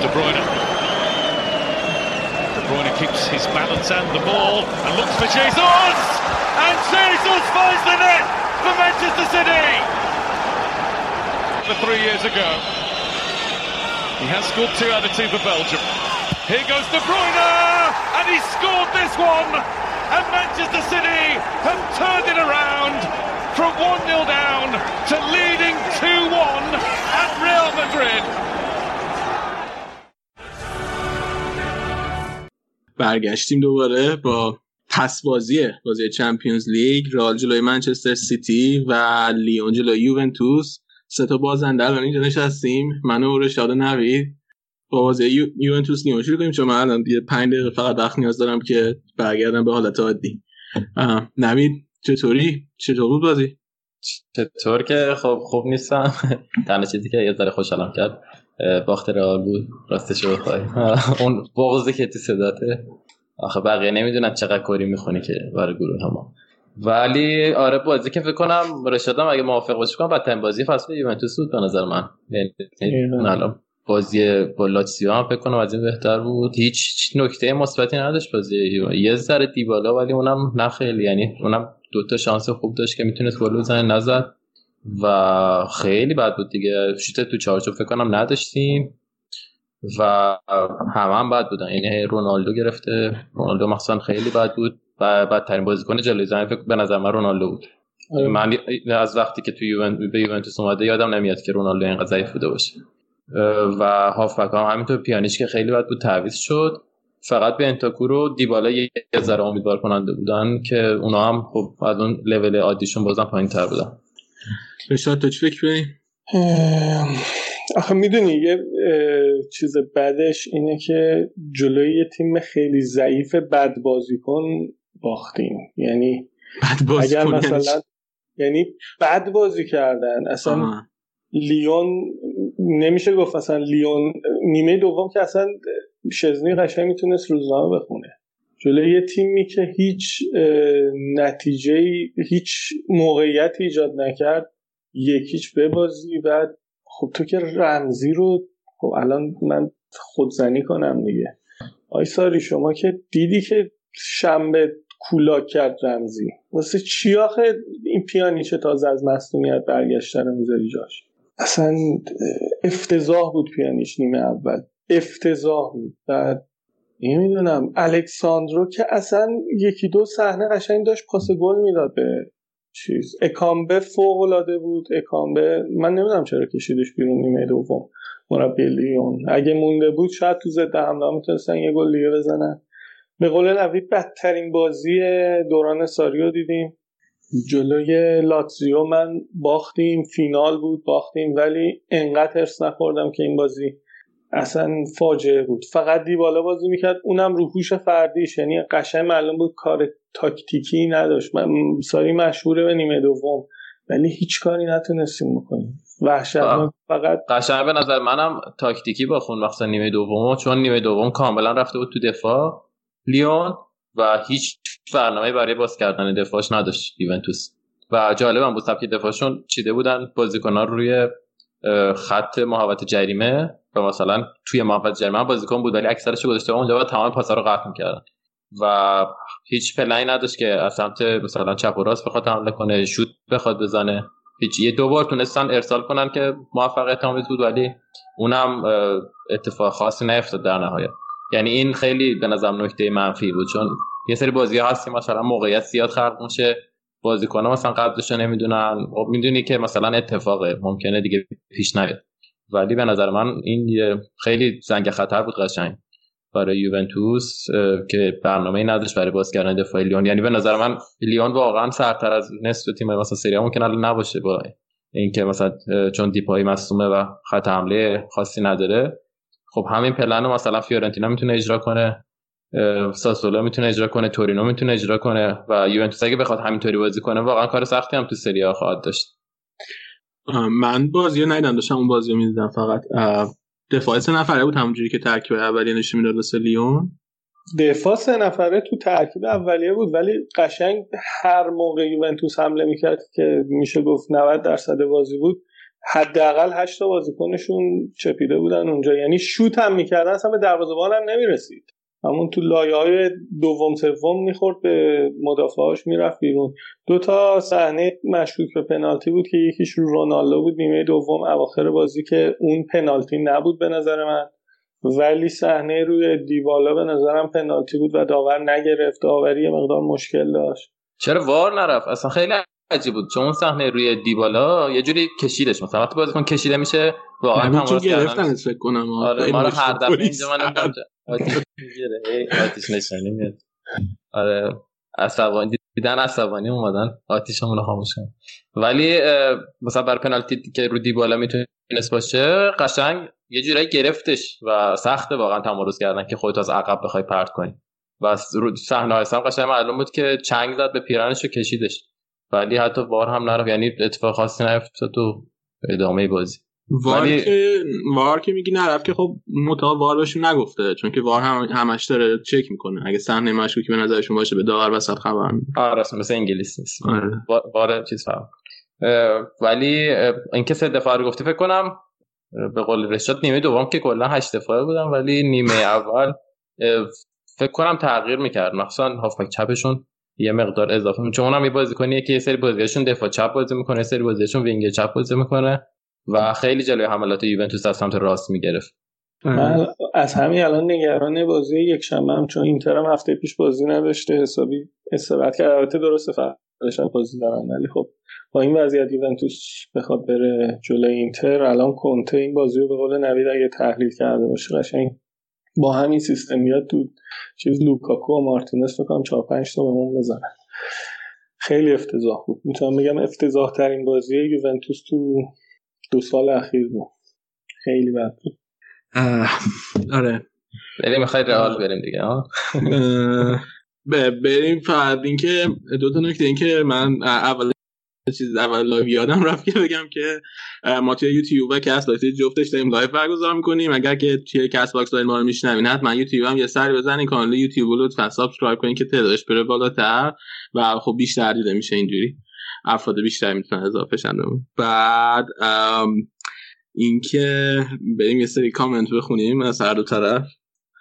De Bruyne. De Bruyne keeps his balance and the ball and looks for Jesus! And Jesus finds the net for Manchester City! For three years ago. He has scored two out of two for Belgium. Here goes De Bruyne! And he scored this one! And Manchester City have turned it around from 1-0 down to leading 2-1 at Real Madrid. برگشتیم دوباره با پس بازیه بازی چمپیونز لیگ رئال جلوی منچستر سیتی و لیون جلوی یوونتوس. سه تا بازنده الان اینجا نشستیم. من و رشاد نوید. با بازی یو... یوونتوس لیون شروع کنیم چون من الان یه 5 دقیقه فقط وقت نیاز دارم که برگردم به حالت عادی. نوید چطوری؟ چطور بود بازی؟ چطور که؟ خب خوب نیستم. [LAUGHS] تنها چیزی که یه ذره خوشحالم کرد باخت رئال بود. راستش بخوای. [LAUGHS] اون بغضی که تو صداته. آخه بقیه نمی‌دونن چقدر کاری می‌خونی که برای گروه ما. ولی آره بازی که فکر کنم رشادم اگه موافق باشی کنم بدترین بازی فصل یوونتوس بود به نظر من. یعنی بازی با لاتسیو هم فکر کنم از این بهتر بود. هیچ نکته مثبتی نداشت بازی یه ذره دیبالا ولی اونم نه خیلی. یعنی اونم دوتا شانس خوب داشت که می‌تونست گل بزنه نزد. و خیلی بد بود دیگه. شوت تو چارچوب فکر کنم نداشتیم. و همه هم بد بودن. یعنی رونالدو گرفته. رونالدو مخصوصا خیلی بد بود و بدترین بازیکن جلوی زمین فکر به نظر من رونالدو بود. من از وقتی که تو. به یوونتوس اومده یادم نمیاد که رونالدو اینقدر ضعیف بوده باشه. و هافبک هم همینطور پیانیش که خیلی بد بود تعویض شد. فقط به انتاکور و دیبالا یه ذره امیدوار کننده بودن که اونا هم خب از اون لول عادیشون بازم پایین تر بودن. رشاد تو چی فکر؟ آخه می‌دونی یه چیز بدش اینه که جلوی یه تیم خیلی ضعیف بد بازیکن باختیم. یعنی بد بازی اگر مثلا یعنی بد بازی کردن. اصلا آه. لیون نمیشه گفت اصلا لیون نیمه دوم که اصلا شزنی قشنگ می‌تونست روزنامه بخونه. جلوی یه تیمی که هیچ نتیجه هیچ موقعیت ایجاد نکرد یکیچ ببازی بعد خب تو که رمزی رو خب الان من خودزنی کنم دیگه. آی ساری شما که دیدی که شنبه کولاک کرد رمزی. واسه چی آخه این پیانیچه تازه از مصدومیت برگشته رو می‌ذاری جاش؟ اصلا افتضاح بود پیانیش نیمه اول. افتضاح بود. بعد نمی‌دونم الکساندرو که اصلا یکی دو صحنه قشنگ داشت پاس گل می‌داد به چیز. اکامبه فوق العاده بود. اکامبه من نمی‌دونم چرا کشیدش بیرون نیمه دوم. مربی لیون. اگه مونده بود شاید تو ضد حمله می‌تونستن یه گل دیگه بزنن. به قول نوید بدترین بازی دوران ساریو دیدیم. جلوی لاتزیو من باختیم. فینال بود باختیم. ولی انقدر هرس نخوردم که این بازی اصلا فاجعه بود. فقط دیبالا بازی می‌کرد اونم روحوش فردیش. یعنی قشنگ معلوم بود کار تاکتیکی نداشت. من ساری مشهوره به نیمه دوم. ولی هیچ کاری نتونستیم بکنیم. وحشتناک. فقط قشنگ به نظر منم تاکتیکی باخون وقتا نیمه دوم چون نیمه دوم کاملا رفته بود تو دفاع. لیون و هیچ برنامه برای باز کردن دفاعش نداشت یوونتوس. و جالب هم بود سبک دفاعشون چیده بودن. بازیکنان روی خط محوطه جریمه. و مثلا توی محبت جرمن بازیکن بود ولی اکثرش گذاشته اونجا و تمام پاسا رو قطع می‌کردن. و هیچ پلنی نداشت که از سمت مثلا چپ و راست بخواد حمله کنه شوت بخواد بزنه. هیچ یه دو بار تونستن ارسال کنن که موفقیت آمیز بود ولی اونم اتفاق خاصی نیفتاد در نهایت. یعنی این خیلی به نظرم نکته منفی بود چون یه سری بازی ها هستی مثلا موقعیت زیاد خلق میشه بازیکن مثلا قدرشو نمی‌دونن. خب می‌دونی که مثلا اتفاقه ممکنه دیگه پیش نیاد. ولی به نظر من این خیلی زنگ خطر بود قشنگ برای یوونتوس که برنامه نداشت برای باز کردن دفاع لیون. یعنی به نظر من لیون واقعا سرتر از نصف تیم مثلا سری ممکن الان نباشه با اینکه مثلا چون دیپای مصومه و خط حمله خاصی نداره. خب همین پلن رو مثلا فیورنتینا می‌تونه اجرا کنه ساسولو می‌تونه اجرا کنه تورینو می‌تونه اجرا کنه و یوونتوس اگه بخواد همینطوری بازی کنه واقعا کار سختی هم تو سری خواهد داشت. من بازی رو ندیدم داشتم اون بازی رو می‌دیدم فقط. دفاع سه نفره بود همونجوری که ترکیب اولیه نشون می‌داد واسه لیون. دفاع سه نفره تو ترکیب اولیه بود ولی قشنگ هر موقع یوونتوس حمله می‌کرد که میشه گفت 90 درصد بازی بود حداقل 8 تا بازیکنشون چپیده بودن اونجا. یعنی شوت هم می‌کردن اصلا به دروازه‌بان هم نمی‌رسید. همون تو لایه های دوم سوم می‌خورد به مدافعاش می‌رفت بیرون. دو تا صحنه مشکوک به پنالتی بود که یکیش رو رونالدو بود نیمه دوم اواخر بازی که اون پنالتی نبود به نظر من. ولی صحنه روی دیوالا به نظرم پنالتی بود و داور نگرفت. داوری مقدار مشکل داشت. چرا وار نرفت؟ اصلا خیلی عجیب بود. چون اون صحنه روی دیبالا یه جوری کشیدش مثلا. وقتی بازیکن کشیده میشه واقعا تماس گرفتن فکر کنم. آره ما رو هر دفعه اینجا من آتیش نشانی میاد. آره عصبانی دیدن عصبانی اومدن آتیشمون رو خاموش کن ولی مثلا بر پنالتی که رو دیبالا می‌تونست باشه قشنگ یه جورایی گرفتش و سخته واقعا تمارز کردن که خودت از عقب بخوای پرت کنی. و صحنه های قشنگ معلوم بود که چنگ زد به پیرانش و کشیدش. ولی حتی وار هم نرفت. یعنی اتفاق خاصی نیفتاد تو ادامه بازی. وار ولی... که وار که میگی نرفت که خب متا وار بهشون نگفته چون که وار هم همش داره چک می‌کنه. اگه صحنه مشکوکی به نظرشون باشه به داور وسط خبر آره مثل انگلیس نیست. آره. وار چیز فهم ولی اینکه سه دفعه رو گفتی فکر کنم به قول رشاد نیمه دوم که کلا هشت دفعه بودم ولی نیمه [LAUGHS] اول فکر کنم تغییر می‌کرد. مخصوصا هافبک چپشون یه مقدار اضافه چون اونم یه بازیکنیه که یه سری بازیاشون دفاع چپ بازی می‌کنه یه سری بازیاشون وینگ چپ بازی می‌کنه. و خیلی جلوی حملات یوونتوس از سمت راست می‌گرفت. من از همین الان نگران بازی یک شنبه هم چون اینتر هم هفته پیش بازی نداشته حسابی استراحت کرد. البته درسته فرقش بازی دارن. ولی خب با این وضعیت یوونتوس بخواد بره جلوی اینتر. الان کنته این بازی رو به قول نوید اگه تحلیل کرده باشه قشنگ با همین سیستم میاد تو چیز لوکاکو و مارتینز کنم 4 5 تا بهمون بزنن خیلی افتضاح بود. می‌تونم بگم افتضاح ترین بازی یوونتوس تو دو سال اخیر بود. خیلی بد بود. آره. بریم می‌خوای رئال بریم دیگه بریم فقط اینکه دو تا نکته اینکه من اول چیز اول live یادم رفت که بگم که ما توی یوتیوب و Castbox جفتش داریم live برگزار می‌کنیم. اگر که توی Castbox دارین ما رو میشنوین حتما یوتیوب هم یه سری بزنین. کانال یوتیوب رو لطفا subscribe کنین که تعدادش بره بالاتر و خب بیشتر دیده میشه اینجوری. افراد بیشتر می‌تونن اضافه شن. بعد اینکه بریم یه سری کامنت بخونیم از هر دو طرف.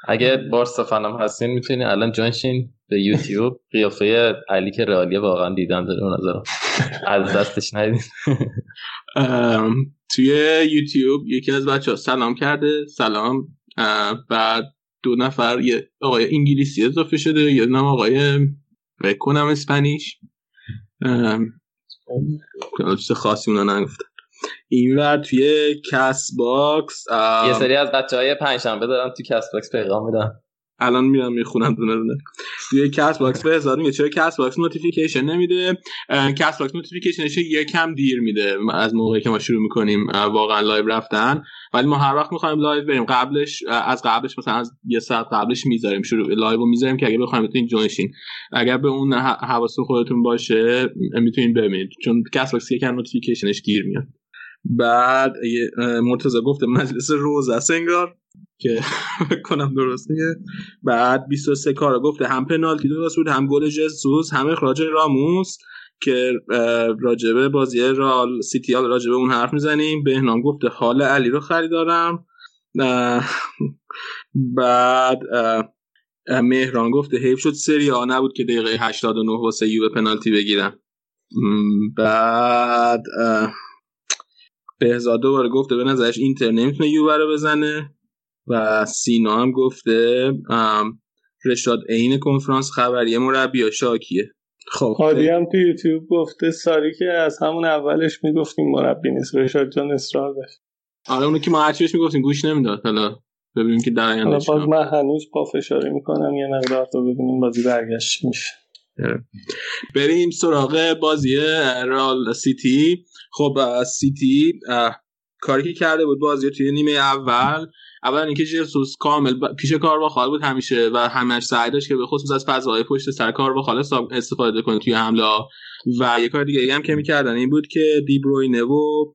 اگه بارسا فنم هستین می‌تونین الان join به یوتیوب. قیافه علی که رئالیه واقعا دیدن داره اون نظرم. از دستش ندید توی یوتیوب یکی از بچه ها سلام کرده. سلام. بعد دو نفر یه آقای انگلیسی اضافه شده یه نام آقای بکنم اسپانیش. چیز خاصی اونا نگفتن. این ور توی کس باکس یه سری از بچه های پنجشنبه دارن توی کس باکس پیغام میدن. الان میرم می‌خونم. دونه دونه توی Castbox به هزار میگه چرا Castbox notification نمیده. Castbox notification ش یکم دیر میده. از موقعی که ما شروع می‌کنیم واقعا live رفتن. ولی ما هر وقت می‌خوایم live بریم قبلش از قبلش مثلا از یه ساعت قبلش می‌ذاریم. شروع live می‌ذاریم که اگه بخوایم بتونین join شین اگر به اون حواستون خودتون باشه می‌تونین ببینید. چون Castbox یکم notification ش دیر میاد. بعد مرتضی گفته مجلس روز است انگار. که [LAUGHS] کنم درست میگه. بعد 23 کار گفته. هم پنالتی درست بود هم گل جسوس هم اخراج راموس که راجبه بازی رال سیتی راجبه اون حرف می‌زنیم. بهنام گفته حال علی رو خریدارم. [LAUGHS] بعد مهران گفته حیف شد سری آ. نبود که دقیقه 89 واسه یو پنالتی بگیرن بعد بهزاد دوباره گفته به نظرش اینتر نمی‌تونه یووه رو بزنه. و سینا هم گفته رشاد عین کنفرانس خبری مربی شاکیه. خب. هادی هم تو یوتیوب گفته ساری که از همون اولش می‌گفتیم مربی نیست. رشاد جان اصرار داشت. آره اونو که ما هرچیش می‌گفتیم گوش نمی‌داد. حالا ببینیم که در آینده باز من هنوز پافشاری می‌کنم یه مقدار تو ببینیم بازی برگشت میشه. آره. بریم سراغ بازی رال سیتی. خب سیتی کاری که کرده بود بازی توی نیمه اول اولا اینکه جرسوس کامل پیش کار با خاله بود همیشه و همش سعی داشت که به خصوص از فضای پشت سر کار با خاله استفاده کنه توی حمله و یه کار دیگه هم که می‌کردن این بود که دیبروینه و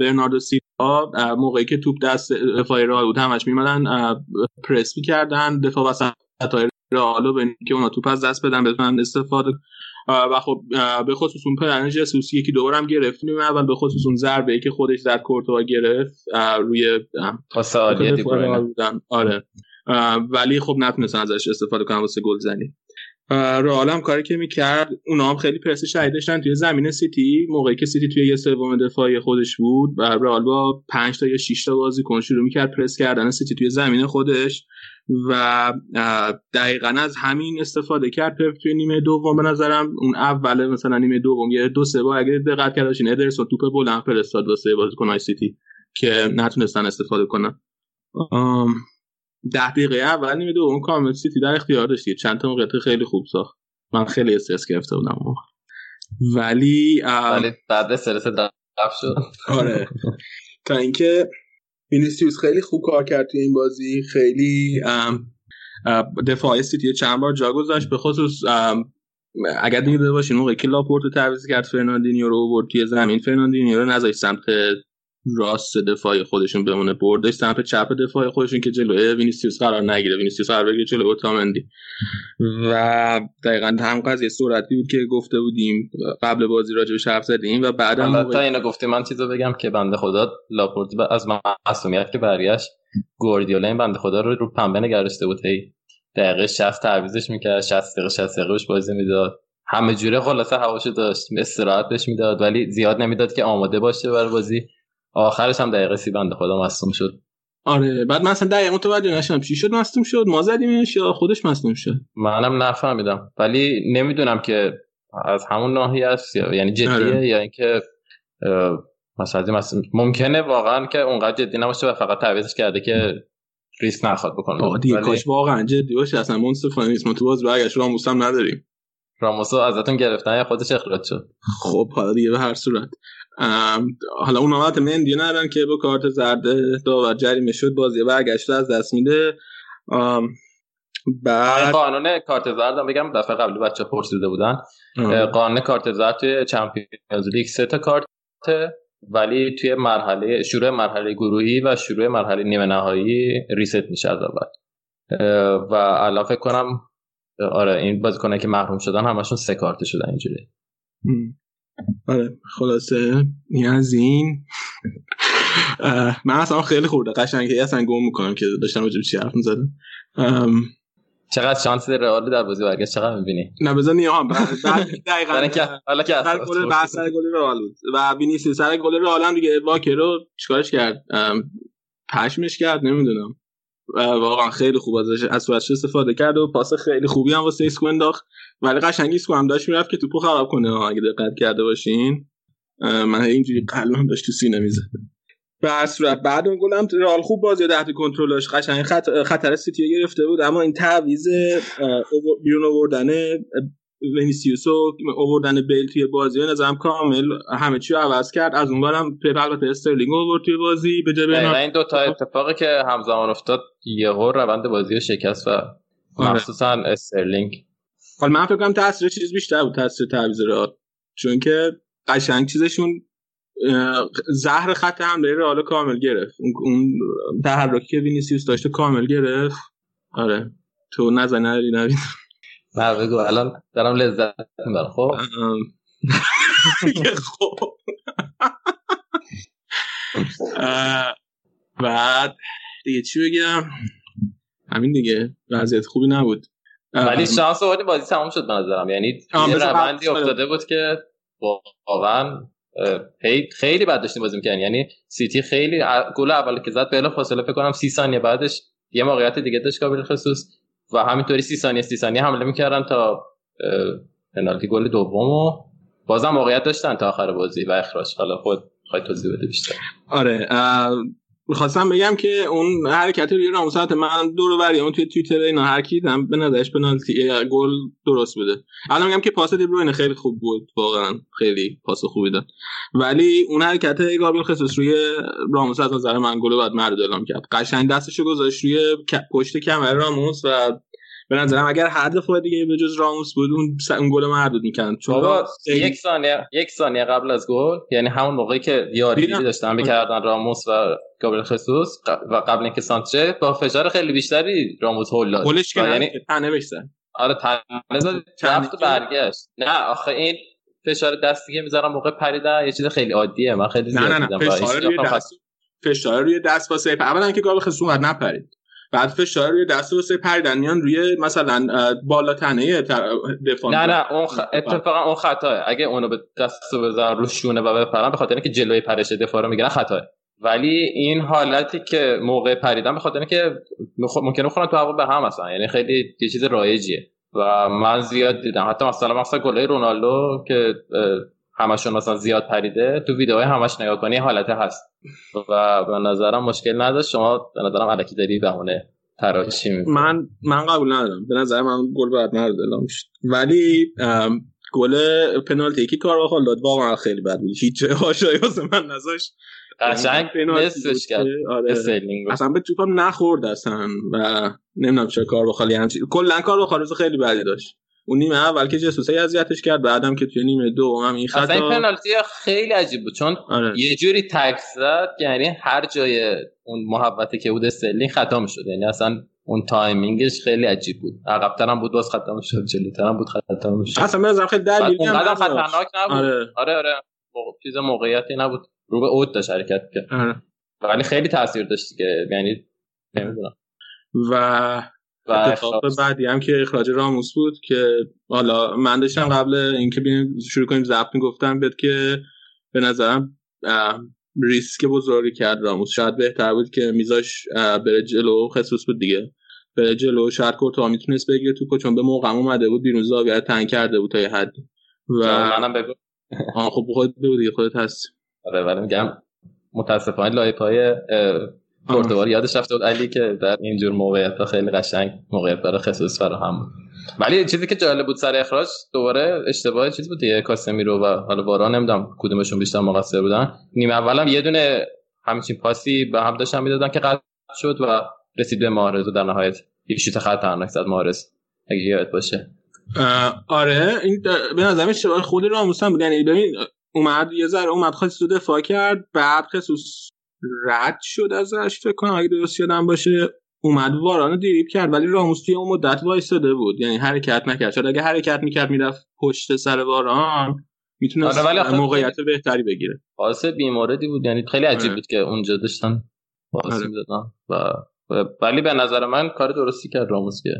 برناردو سیلوا موقعی که توپ دست دفاع رئال بود همش میمدن پرس می‌کردن دفاع وسط رئال به که اونا توپ از دست بدن بتونن استفاده و خب به خصوص اون پلن جسوس یکی دوبارم گرفت. نیمه اول به خصوص اون ضربه ای که خودش زد کورتوا گرفت روی پاس عالی آره ولی خب نتونستن ازش استفاده کنن واسه گل زنی. رئال هم کاری که می‌کرد اونا هم خیلی پرس شدید داشتن توی زمین سیتی. موقعی که سیتی توی یه سوم دفاعی خودش بود و رئال با 5 تا یا 6 تا بازیکن شروع می‌کرد پرس کردن سیتی توی زمین خودش. و دقیقا از همین استفاده کرد پپ توی نیمه دوم. به نظرم اون اوله مثلا نیمه دوم یه دو سه بار اگه دقت کرده باشین ادرسون توپ بلند فرستاد واسه بازیکن سیتی که نتونستن استفاده کنن. ده دقیقه اول نیمه دوم کامل سیتی در اختیار داشت چند تا موقعیت خیلی خوب ساخت. من خیلی استرس گرفته بودم ولی ولی بعد استرس شد. آره. [LAUGHS] تا اینکه وینیسیوس خیلی خوب کار کرد توی این بازی. خیلی دفاع سیتی چند بار جا گذاشت. به خصوص اگر دیده باشین موقعی که لاپورتو تعویض کرد فرناندینیو رو برد توی زمین. فرناندینیو رو نذاشت سمت راست دفاع خودشون بمونه. بردش سمت چپ دفاع خودشون که جلوی وینیسیوس قرار نگیره. وینیسیوس قرار بگیره جلوی اوتامندی. و دقیقا هم قضیه سرعتی بود که گفته بودیم قبل بازی راجبش حرف زدیم و بعد هم تا اینو گفته من چیزو بگم که بنده خدا لاپورت از معصومیت که برگشت گوردیولا این بنده خدا رو رو پنبه نگرشته بود. هی دقیقه 60 تعویضش می‌کرد 60 دقیقه 60 دقیقه بازی می‌داد. همه جوره خلاصه هواشو داشت استراحت بهش می‌داد ولی زیاد نمی‌داد که آماده باشه برای بازی. آخرش هم دقیقه سی بنده خدا مصوم شد. آره بعد من اصلا دقیقه متوجه نشدم چی شد مصوم شد ما زدیمش یا خودش مصوم شد؟ منم نفهمیدم ولی نمی‌دونم که از همون ناحیه است یعنی جدیه آره. یا اینکه مثلا ممکنه واقعا که اونقدر جدی نباشه و فقط تعویضش کرده که ریسک نخواد بکنه. دیگه کاش واقعا جدی باشه اصلا منصفانه نیست ما تو باز برگشت راموس هم نداریم. راموسو ازتون گرفتن یا خودش اخراج شد؟ خب حالا دیگه به هر صورت. حالا اون وقت مندی ندارن که با کارت زرد داور جریمه شد بازی برگشته از دست میده. بعد قانون کارت زرد بگم دفعه قبلی بچه پرسیده بودن. قانون کارت زرد توی چمپیونز لیگ سه تا کارت ولی توی مرحله شروع مرحله گروهی و شروع مرحله نیمه نهایی ریست میشه از اول. و الان فکر کنم آره این بازیکنه که محروم شدن همشون سه کارت شدن اینجوری. آره خلاصه. این از این. من اصلا خیلی خورده قشنگه. اصلا گم می‌کنم که داشتم راجب چی حرف می‌زدم. چقدر شانس رئال در بازی برگشت؟ چقدر می‌بینی؟ نه بزن نیام [LAUGHS] دقیقاً. حالا که سر گل بحث سر گل رئال بود. و وینیسیوس سر گل رئال هم دیگه واکر رو چیکارش کرد؟ پشمش کرد نمی‌دونم. واقعا خیلی خوب ازش از صورتش استفاده کرد و پاس خیلی خوبی هم واسه ایسکو انداخت ولی قشنگی ایسکو هم داشت می‌رفت که توپو خراب کنه اگه دقت کرده باشین. من اینجوری قلبم داشت تو سینه می‌زد. به صورت بعد اون گلم رئال خوب بازی تحت کنترلش قشنگ خطر, خطر سیتی گرفته بود اما این تعویض بیرون آوردن وینیسیوسو آوردن بیل توی بازی نظرم کامل همه چی عوض کرد. از اون برم البته استرلینگ آورد توی بازی به جز این دو تا اتفاقی که همزمان افتاد یهو روند بازی رو شکست و آره. مخصوصا استرلینگ. حالا من فکر کنم تاثیر چیز بیشتر بود تاثیر تعویض رئال. چون که قشنگ چیزشون زهر خط حمله رئال کامل گرفت. اون تحرکی که وینیسیوس داشته کامل گرفت. آره. تو نزنه نبید نه بگو الان دارم لذت می‌برم خب؟ [LAUGHS] خب. بعد دیگه چی بگم؟ همین دیگه. وضعیت خوبی نبود. ولی شانس آوردی بازی تموم شد به نظرم. یعنی روندی افتاده بود که واقعا خیلی بد داشتیم بازی می‌کنن یعنی سیتی خیلی گل اول که زد بلا فاصله فکر کنم 30 ثانیه بعدش یه موقعیت دیگه داشت قابل خصوص و همینطوری 30 ثانیه 30 ثانیه حمله می‌کردن تا پنالتی گل دومو بازم موقعیت داشتن تا آخر بازی و اخراج. حالا خود خواهی توضیح بده بیشتر. آره می‌خواستم بگم که اون حرکت روی راموسات من دور اون توی توییتر اینا هر کی به نظرش پنالتی گل درست بوده. الان میگم که پاس دیبروینه خیلی خوب بود واقعا خیلی پاس خوبی داد. ولی اون حرکت گابریل خصوص روی راموس از نظر من گل بعد مرد اعلام کرد. قشنگ دستشو گذاشت روی پشت کمر راموس و به نظرم اگر هر دفعه دیگه به جز راموس بود اون اون گل مردود می‌کند چون یک ثانیه یک ثانیه قبل از گل یعنی همون موقعی که یادگیری داشتن می‌کردن راموس و گابریل خصوص و قبل اینکه سانچه با فشار خیلی بیشتری راموس هول داد. گلش که یعنی تنه بشتن. آره تنه زد رفت برگشت. نه آخه این فشار دستی که می‌ذارم موقع پریدن. یه چیز خیلی عادیه. من خیلی زیاد نه نه. نه فشار روی دست فشار روی دست واسه اولا که گابریل خصوص اومد نپرید. بعد فشار روی دست واسه پریدن میان روی مثلا بالا تنه دفاع نه نه اون خ... اتفاقا اون خطاه اگه اونو به دست بزنن رو شونه و بپرن به خاطر اینکه جلوی پرش دفاع رو می‌گیرن خطاه ولی این حالتی که موقع پریدن به خاطر اینکه ممکنه بخورن تو هوا به هم مثلا یعنی خیلی یه چیز رایجیه. و من زیاد دیدم. حتی مثلا مثلا گلای رونالدو که همشون مثلا زیاد پریده تو ویدیوهای همش نگاه کنی حالته هست. و به نظرم مشکل نداشت. شما به نظرم علکی داری بهونه تراشی من من قبول ندارم. به نظر من گل بعد نرد اعلام شد ولی گل پنالتی که کار داد. واقعا خیلی بد بود. هیچ هاشایی واسه من نذاشت. قشنگ نصفش کرد. آره. اصلا به توپم نخورد اصلا. و نمی‌دونم چه کار بخالی همچین کلا کار بخال خیلی بدی داشت. اون نیمه اول که جسوس اذیتش کرد بعدم که توی نیمه دو هم این خطا. این پنالتی خیلی عجیب بود چون آره. یه جوری تکل زد یعنی هر جای اون محوطه که بود استرلینگ خطا می‌شد. یعنی اصلا اون timing ش خیلی عجیب بود. عقب‌تر هم بود باز خطا می‌شد جلوتر هم بود خطا می‌شد. اصلا من خیلی دلیلی اونقدر خطرناک نبود. آره. آره, آره. چیز موقعیتی نبود. رو به اوت داشت حرکت کرد آره. ولی خیلی تاثیر داشت که یعنی نمی‌دونم. و و اتفاق بعدی هم که اخراج راموس بود که حالا من داشتم قبل اینکه بیم شروع کنیم ضبط می‌گفتم بهت که به نظرم ریسک بزرگی کرد راموس. شاید بهتر بود که میذاش بره جلو. خصوص بود دیگه. بره جلو. شاید کورتوا می‌تونست بگیره. تو چون به موقع اومده بود بیرون زاویه تنگ کرده بود تا یه حدی و منم بگو. خب خودت بگو دیگه خودت هست آره ولی میگم متاسفانه لایه پای پرتغال یادش رفته بود علی که در اینجور موقعیت خیلی قشنگ موقعیت برای خصوص فراهم ولی چیزی که جالب بود سر اخراج دوباره اشتباه چیز بود دیگه کاسمیرو و حالا بارا نمی‌دونم کدومشون بیشتر مقصر بودن. نیمه اولم یه دونه همچین پاسی به هم داشتن می‌دادن که قطع شد و رسید به مارز و در نهایت یه شوت خطرناک زد مارز اگه یاد باشه. آره این به نظر اشتباه خود راموس هم بود. یعنی ببین اومد یه ذره اومد خواست دفاع کرد بعد خصوص رد شد ازش فکر کنم اگه درست یادم باشه اومد واران دیریب کرد ولی راموس توی اون مدت وایستاده بود. یعنی حرکت نکرد. شاید اگه حرکت می‌کرد می‌رفت پشت سر واران می‌تونست آره موقعیت بهتری بگیره. واسه بیماردی بود. یعنی خیلی عجیب آره. بود که اونجا داشتن پاس آره. می‌دادن. و ولی به نظر من کار درستی کرد راموس که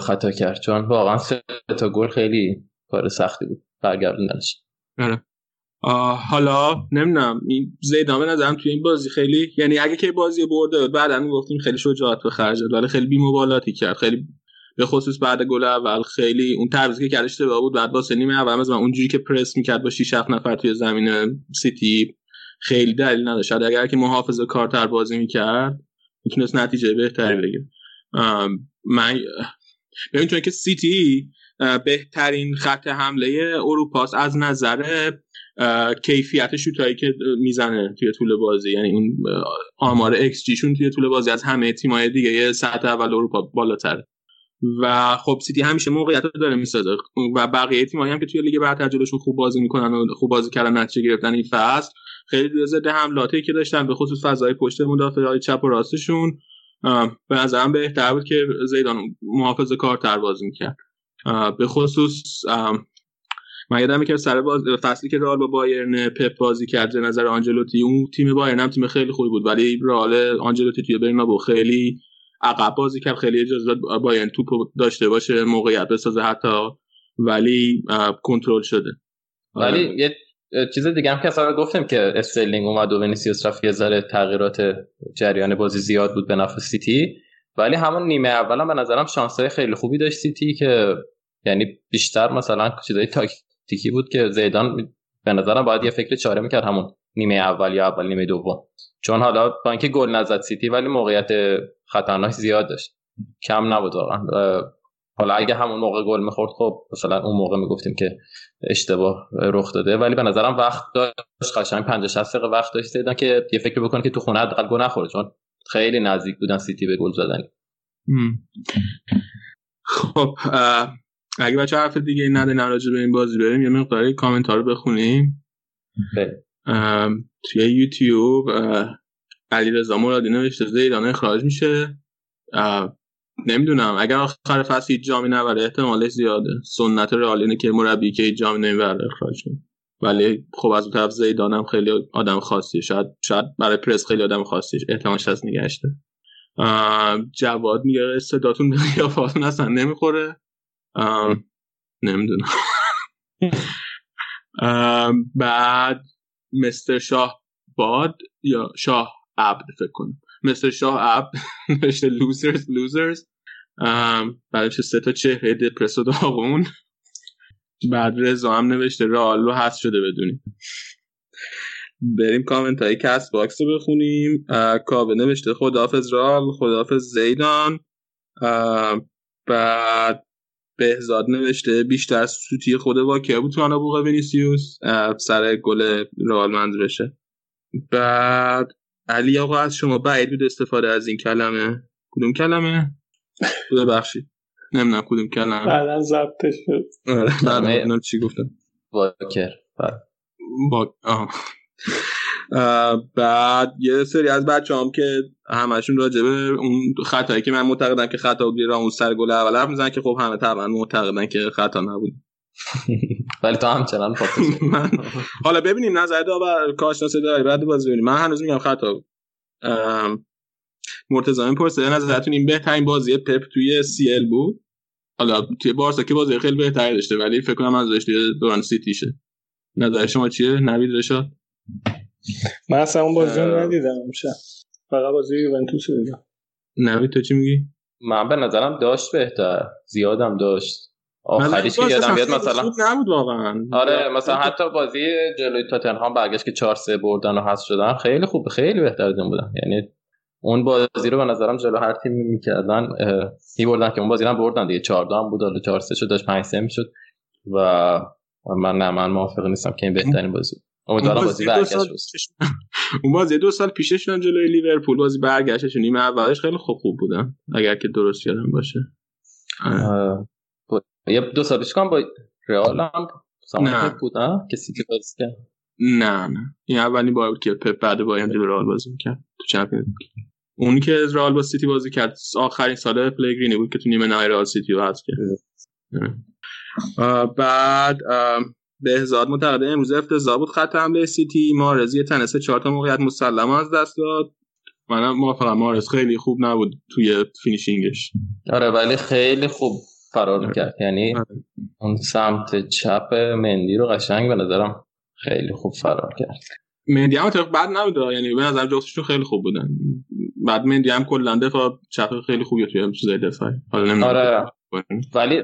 خطا کرد. چون واقعا سه تا گل خیلی کار سختی بود. برگردوندنش. آره. حالا نمی‌دونم این زیدان به نظرم توی این بازی. خیلی یعنی اگه که بازی برده بود بعدا گفتیم خیلی شجاعت به خرج داد. ولی خیلی بی‌مبالاتی کرد. خیلی به خصوص بعد گل اول خیلی اون تعویضی که کردش اشتباه بود. بعد واسه نیمه اول مثلا اونجوری که پرس می‌کرد با 6 7 نفر توی زمین سیتی خیلی دلیل نداشت. اگر که محافظه کارتر بازی می‌کرد می‌تونست نتیجه بهتری بگیره. من ببین چون که سیتی بهترین خط حمله اروپاست از نظر کیفیت شوتایی که می‌زنه توی طول بازی. یعنی اون آمار ایکس جیشون توی طول بازی از همه تیمای دیگه یه سطح اول اروپا بالاتره و خب سیتی همیشه موقعیت داره می‌سازه. و بقیه تیمایی هم که توی لیگ برتر جلوشون خوب بازی می‌کنن و خوب بازی کردن نتیجه گرفتن این فصل خیلی ضد حملاتی که داشتن به خصوص فضای پشت مدافع چپ و راستشون به نظرم بهتر بود که زیدان محافظ کارتر بازی می‌کرد. به خصوص من یادم که سر باز... فصلی که رئال با بایرن پپ بازی کرد نظر آنجلوتی اون تیم بایرن هم تیم خیلی خوبی بود ولی رئال آنجلوتی توی برنابو خیلی عقب بازی کرد خیلی اجازه داد بایرن توپ داشته باشه موقعیت بسازه حتی ولی کنترل شده ولی آره. یه چیز دیگه هم که اصلا گفتیم که استرلینگ اومد و ونیسیوس رفت یه ذره تغییرات جریان بازی زیاد بود به نفع سیتی ولی همون نیمه اول هم به نظرم شانسای خیلی خوبی داشت سیتی که یعنی بیشتر مثلا چیزای تاکتیکی بود که زیدان به نظرم باید یه فکر چاره می‌کرد همون نیمه اول یا اول نیمه دوم. چون حالا با اینکه گل نزد سیتی ولی موقعیت خطرناک زیاد داشت. کم نبود واقعا. حالا اگه همون موقع گل می‌خورد خب مثلا اون موقع می‌گفتیم که اشتباه رخ داده. ولی به نظرم وقت داشت قشنگ 50 60 دقیقه وقت داشت دیدن که یه فکر بکنه که تو خونه حداقل گل نخوره. چون خیلی نزدیک بودن سیتی به گل زدن خب اگه بچه حرف دیگه ندارین راجع به این بازی بریم یه مقداری کامنت ها رو بخونیم. توی یوتیوب علی رضا مرادی نوشته زیدان اخراج میشه. نمی‌دونم اگر آخر فصل هیچ جامی نبره احتمالش زیاده. سنت رئال اینه که مربی که هیچ جامی نمی‌بره اخراج ولی خب از اون طرف زیدان خیلی آدم خاصی شاید شاید برای پرس خیلی آدم خاصی احتمالش از نگهشته جواد میگه صداتون به [LAUGHS] قیافاتون اصلا نمی‌خوره. نمی‌دونم. [LAUGHS] بعد مستر شاه باد یا شاه عبد فکر کنم. مستر شاه عبد [LAUGHS] نوشته losers losers بعدش سه تا چهره دپرس و داغون. بعد رضا هم نوشته رئال رو هست شده بدونیم بریم کامنت های Castbox رو بخونیم. کاوه نوشته خدافظ رئال خدافظ زیدان. بعد بهزاد نوشته بیشتر سوتی خود واکر بود تو بوق وینیسیوس سر گل رئال منظورشه بعد علی آقا از شما بعید بود استفاده از این کلمه. کدوم کلمه؟ ببخشید. نمی‌دونم کدوم کلمه. بعدا ضبطش شد. بعد چی گفتم. واکر. با... بعد یه سری از بچه هم که همشون راجبه اون خطایی که من معتقدم که خطا بود اون سر گل اول حرف می‌زنن که خب همه طبعا معتقدن که خطا نبود. [LAUGHS] ولی تو همچنان [LAUGHS] من حالا ببینیم نظر داور کارشناس داری بعد بازی ببینیم. من هنوز میگم خطا بود. مرتضی این پرسه نظرتون این بهترین بازی پپ توی سی ال بود؟ حالا توی بارسا که بازی خیلی بهتری داشته ولی فکر کنم از داشته دوران سیتیشه. نظر شما چیه؟ نوید رشاد؟ من اصلا اون بازی رو ندیدم امشب. فقط بازی یوونتوس رو دیدم. نوید تو چی میگی؟ من به نظرم داشت بهتر. زیادم داشت. آخریش که یادم بیاد مثلا نبود واقعا. آره مثلا حتی بازی جلوی تاتنهام برگشت که 4 3 بردن و حذف شدن خیلی خوب خیلی بهتر از بودن. یعنی اون بازی رو به نظرم جلو هر تیم می‌کردن هی بردن که اون بازی هم بردن دیگه. 4 هم بود حالا 4 3 شد داشت 5 3 می‌شد. و من نه من موافق نیستم که این بهترین بازی امیدوارم بازی برگشت اون بازی دو سال پیششون جلوی لیورپول. بازی برگشتش نیمه اولش خیلی خوب خوب بودن اگر که درست یادم باشه. یه دو سال پیش با رئال هم نه. بود که بازی کرد. نه نه. این اولین بار بود که پپ بعد با جلوی رئال بازی می‌کرد تو چمپیونز اونی که رئال با سیتی بازی کرد آخرین سال پلگرینی بود که تو نیمه نهایی رئال سیتی رو کرد. بعد بهزاد معتقده امروز افتضاح بود خط حمله سیتی. محرز یه تنه سه چهار تا موقعیت مسلم از دست داد. منم موافقم. محرز خیلی خوب نبود توی finishing ش. آره ولی خیلی خوب فرار می‌کرد یعنی آره. اون سمت چپ مندی رو قشنگ به نظرم خیلی خوب فرار کرد. مندی هم بد نبود. یعنی به نظر جفتشون خیلی خوب بودن. بعد مندی هم کلا دفاع چپ خیلی خوبی توی چیزای دفاعی. حالا آره. ولی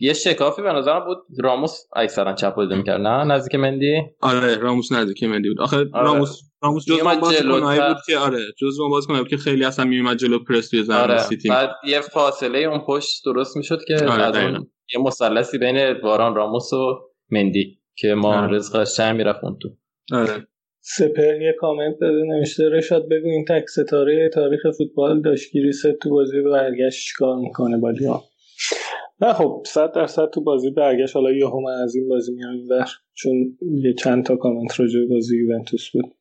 یه شکافی به نظرم بود. راموس اکثرا چپ بازی می‌کرد نه؟ نزدیک مندی؟ آره راموس نزدیک مندی بود. آخه آره. راموس راموس جزو بازیکنایی بود که آره جزو بازیکنایی بود که خیلی اصلا میومد جلو پرس توی زمین آره. سیتی. بعد یه فاصله اون پشت درست می‌شد که آره از اون یه مثلثی بین واران راموس و مندی که ما آره. رزقش چند می‌رفت اون تو. آره. سپر یه کامنت داده نوشته رشاد بگو این تک ستاره تاریخ فوتبال داشتگیری ست تو بازی برگشت چیکار می‌کنه با نه خب صد درصد تو بازی برگشت. حالا یهو من از این بازی میام بر چون یه چند تا کامنت راجع به بازی یوونتوس بود.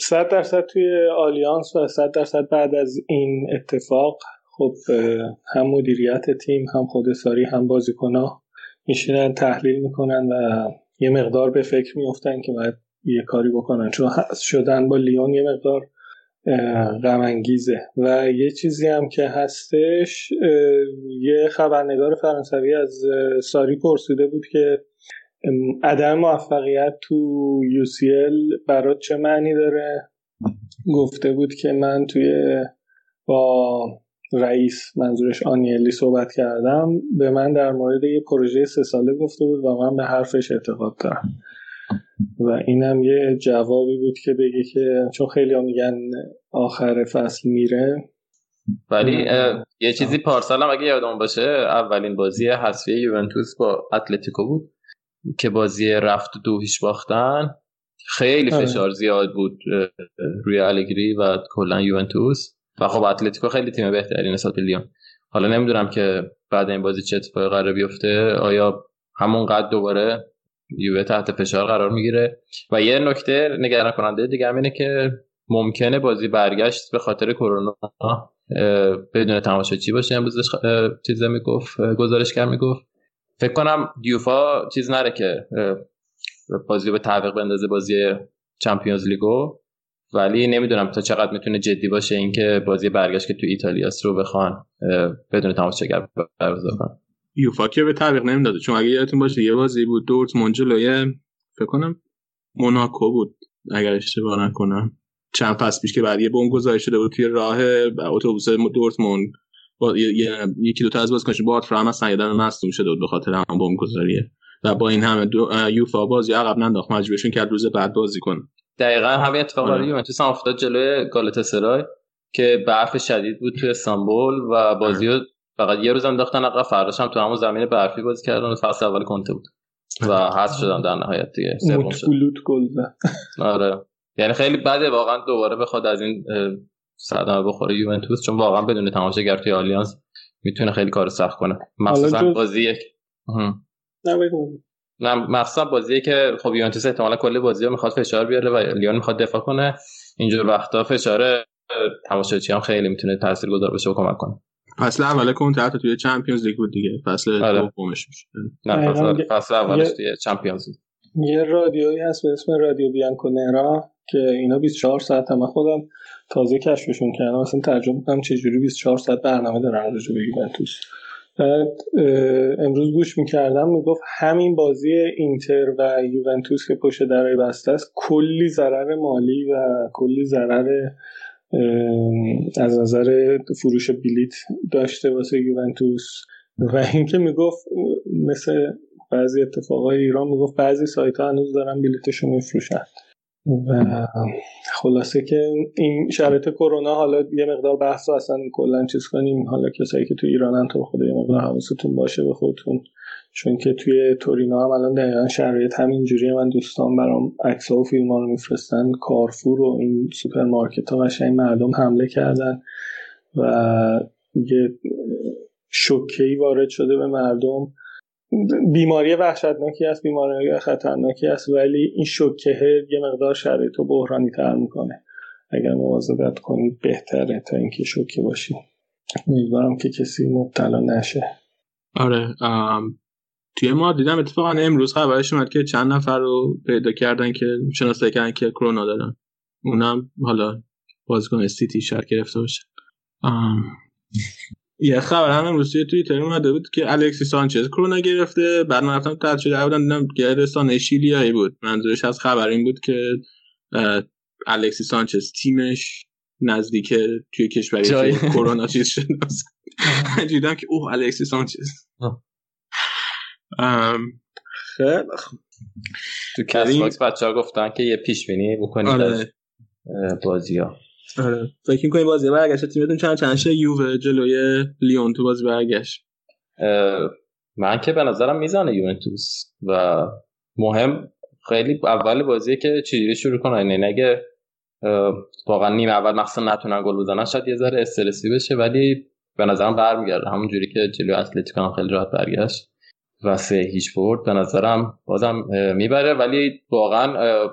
صد درصد توی آلیانس و صد درصد بعد از این اتفاق. خب هم مدیریت تیم هم خود ساری هم بازیکنها میشینن تحلیل می‌کنن و یه مقدار به فکر میفتن که باید یه کاری بکنن. چون شدن با لیون یه مقدار غم انگیزه و یه چیزی هم که هستش یه خبرنگار فرانسوی از ساری پرسیده بود که عدم موفقیت تو UCL برات چه معنی داره؟ گفته بود که من توی با رئیس منظورش آنیلی صحبت کردم به من در مورد یه پروژه سه ساله گفته بود و من به حرفش اعتقاد دارم. و اینم یه جوابی بود که بگه که چون خیلی ها میگن آخر فصل میره. ولی یه چیزی پارسال هم اگه یادم باشه اولین بازی حذفی یوونتوس با اتلتیکو بود که بازی رفت دو هیچ باختن. خیلی آره. فشار زیاد بود روی الگری و کلا یوونتوس. و خب اتلتیکو خیلی تیم بهتری نسبت به لیون. حالا نمی‌دونم که بعد این بازی چه اتفاقی قرار بیفته. آیا همون قد دوباره یووه تحت فشار قرار می‌گیره. و یه نکته نگران کننده دیگه هم اینه که ممکنه بازی برگشت به خاطر کرونا. بدون تماشاچی باشه. امروز چیزا می‌گفت گزارشگر می‌گفت. فکر کنم دیوفا چیز نره که بازی به تعویق بندازه بازی چمپیونز لیگو. ولی نمی‌دونم تا چقدر می‌تونه جدی باشه اینکه بازی برگشت که تو ایتالیاست رو بخوان بدون تماشاگر برگزار کنن. یوفا که به تعویق نمی‌داده. چون اگه یادتون باشه یه بازی بود دورتموند جلوی فکر کنم موناکو بود اگر اشتباه نکنم. چند فصل پیش که بعد یه بمب گذاری شده بود توی راه اتوبوس دورتموند. با یکی دو تا از بازیکنش بارت فرام یادم مصدوم شده بود به خاطر هم بمب گذاریه. و با این همه دو یوفا بازی عقب ننداخت. مجبورشون کرد روز بعد بازی کنه. دقیقا همین اتفاق برای یوونتوس هم افتاد جلوی گالاتاسرای که برف شدید بود توی استانبول و بازی رو فقط یه روز انداختن عقب فرداش هم تو همون زمین برفی بازی کردن فصل اول کنته بود. و حذف شدن در نهایت دیگه سوم شد. گل آره. یعنی خیلی بده واقعا دوباره بخواد از این صدمه بخوره یوونتوس چون واقعا بدون تماشاگر توی آلیانس می‌تونه خیلی کار سخت کنه. مخصوصا بازی یک. نه مخصوصا بازی که خب یوونتوس احتمالا کل بازی رو می‌خواد فشار بیاره و لیون می‌خواد دفاع کنه. اینجور وقتا فشار تماشاچی هم خیلی می‌تونه تاثیرگذار بشه و کمک کنه. فصل اول کنترات توی چمپیونز لیگ بود دیگه. فصل آره. دومش میشه نه فصل, فصل اولش توی چمپیونز لیگ. یه رادیویی هست به اسم رادیو بیانکونرا که اینا 24 ساعت هم. خودم تازه کشفشون کردم. مثلا ترجمه کنم چجوری 24 ساعت برنامه دارن راجع به یوونتوس. بعد امروز گوش می‌کردم. می‌گفت همین بازی اینتر و یوونتوس که پشت درای بسته است کلی ضرر مالی و کلی ضرر از نظر فروش بلیت داشته واسه یوونتوس. و اینکه می‌گفت مثل بعضی اتفاقای ایران می‌گفت بعضی سایت ها هنوز دارن بلیتشون میفروشن. و خلاصه که این شرایط کرونا حالا یه مقدار بحث اصلا کلا چیز کنیم. حالا کسایی که تو ایرانن تو خود یه مقدار حواستون باشه به خودتون. چون که توی تورین هم الان دقیقا شرایط همین جوریه من دوستان برام عکس و فیلم رو میفرستن. کارفور و این سوپرمارکت ها قشنگ مردم حمله کردن و یه شوکهی وارد شده به مردم. بیماری وحشتناکی است بیماری خطرناکی است ولی این شوکه یه مقدار شرایط رو بحرانی تر می‌کنه. اگر مواظبت کنید بهتره تا اینکه شوکه باشید. امیدوارم که کسی مبتلا نشه. آره توی ما دیدم اتفاقا امروز خبرش اومد که چند نفر رو پیدا کردن که شناسایی کردن که کرونا دارن اونم حالا بازیکن استیتی شهر گرفته باشه. یه خبر هم امروز توی توییتر اومده بود که الکسی سانچز کرونا گرفته. بعد من رفتم تحت شده بودم دیدم گرستان شیلیایی بود. منظورش از خبر این بود که الکسی سانچز تیمش نزدیک توی کشوری کرونا چیز شد. [LAUGHS] دیدم که اوه الکسی سانچز. خیلی تو Castbox بچه ها گفتن که یه پیش بینی بکنید آره. بازی ها آره. فکر می‌کنی بازی برگشت؟ تیمتون چند چند شه یووه جلوی لیون تو بازی برگشت. من که به نظرم می‌زنه یوونتوس و مهم خیلی اول بازی که چجوری شروع کنن یعنی اگه واقعا نیم اول مخصوصا نتونن گل بزنن شاید یه ذره استرسی بشه ولی به نظرم برمیگرده. همون جوری که جلوی اتلتیکو هم خیلی راحت برگشت. و سه هیچ برد به نظرم بازم می‌بره. ولی واقعا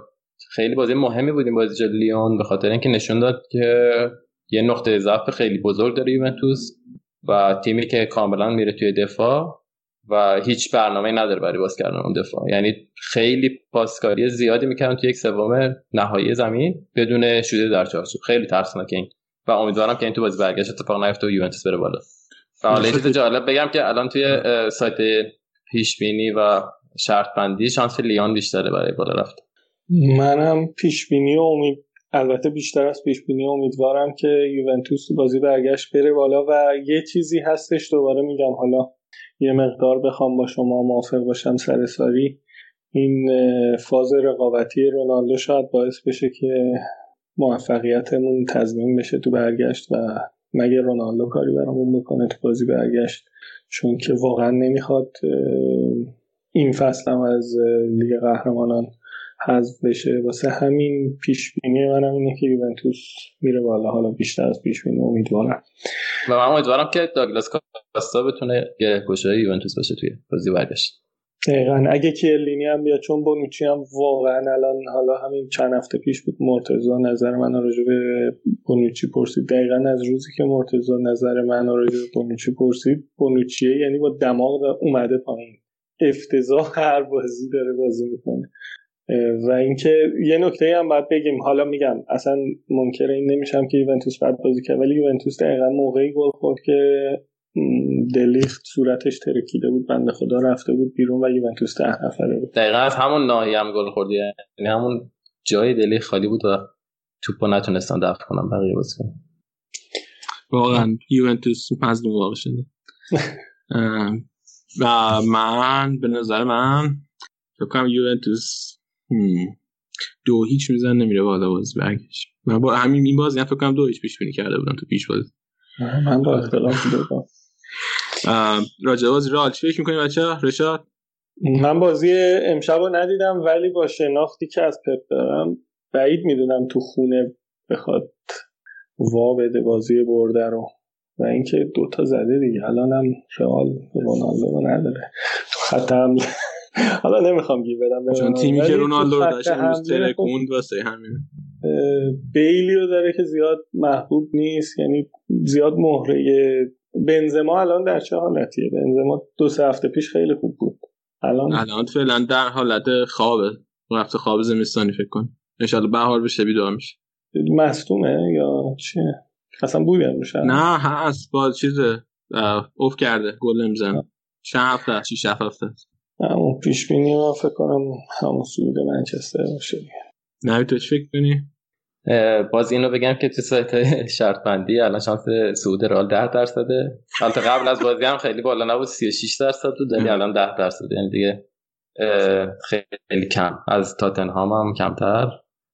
خیلی بازی مهمی بود این بازی جلوی لیون. به خاطر اینکه نشون داد که یه نقطه ضعف خیلی بزرگ داره یوونتوس و تیمی که کاملا میره توی دفاع و هیچ برنامه نداره برای باز کردن اون دفاع. یعنی خیلی پاسکاری زیادی می‌کردن تو یک سوم نهایی زمین بدون شوده در چارچوب. خیلی ترسناکه این. و امیدوارم که این تو بازی برگشت اتفاق نیفته و یوونتوس بره بالا. و حالا جالب بگم که الان توی سایت پیش بینی و شرط بندی شانس لیان بیشتره برای بالا رفت. منم پیش بینی و امید البته بیشتر از پیش بینی امیدوارم که یوونتوس بازی برگشت بره بالا و یه چیزی هستش دوباره میگم. حالا یه مقدار بخوام با شما موافق باشم سر ساری. این فاز رقابتی رونالدو شاید باعث بشه که موفقیتمون تضمین بشه تو برگشت و مگه رونالدو کاری برامون بکنه تو بازی برگشت. چون که واقعا نمی‌خواد این فصل هم از لیگ قهرمانان حذف بشه. واسه همین پیش بینی منم اینه که یوونتوس میره بالا. حالا بیشتر از پیش بینی امیدوارم. و من امیدوارم که داگلاس کاستا بتونه یه گوشه یوونتوس باشه توی بازی بعدش دقیقا. اگه کیلینی هم بیاد چون بونوچی هم واقعا الان حالا همین چند هفته پیش بود مرتزا نظر من راجع به بونوچی پرسید. دقیقا از روزی که مرتزا نظر من راجع به بونوچی پرسید بونوچیه یعنی با دماغ اومده پایین. افتضاح هر بازی داره بازی می‌کنه. و اینکه یه نکته هم باید بگیم. حالا میگم اصلا منکر این نمیشم که یوونتوس بعد بازی کرد ولی یوونتوس دقیقا موقعی گل خورد که دلیخت صورتش ترکیده بود بنده خدا رفته بود بیرون و یوونتوس ده نفره بود. دقیقا از همون ناحیه هم گل خوردی یعنی همون جای دلیخت خالی بود و توپو نتونستن دفع کنم بقیه بازی کنم واقعا یوونتوس مظلوم واقع شده. و من به نظر من فکر کنم یوونتوس دو هیچ میزن نمیره بالا بازی برگشت. من با همین این بازی فکر کنم دو هیچ پیش بینی کرده بودم تو پیش بازی. من با اختلاف دادم راجع بازی رئال چی فکر می‌کنی بچه‌ها؟ رشاد؟ من بازی امشب رو ندیدم ولی با شناختی که از پپ دارم بعید می‌دونم تو خونه بخواد وا بده بازی برده رو. و اینکه دوتا زده دیگه. الان هم رئال رونالدو رو نداره. تو خط حمله. [LAUGHS] حالا نمی‌خوام گیر بدم. چون تیمی که رونالدو رو داشت امروز ترکوند واسه همین. بیلی رو داره که زیاد محبوب نیست. یعنی زیاد مهره بنزما الان در چه حالتیه؟ بنزما دو سه هفته پیش خیلی خوب بود. الان؟ الان فعلا در حالت خوابه. رفته خواب زمستانی فکر کن انشالله بهار بشه بیدار میشه. مصدومه یا چیه؟ اصلا بوی نه هست. با چیز اوف کرده. گل نمیزن چند هفته شیش هفته همون پیش بینی ما فکر کنم همون سود منچستر باشه. نه تو چی فکر کنی؟ باز اینو بگم که تو سایت شرط بندی الان شانس سعود رئال 10 درصده. البته قبل از بازی هم خیلی بالا نبود 36 درصد بود ولی الان 10 درصد یعنی دیگه خیلی کم. از تاتنهام هم کمتر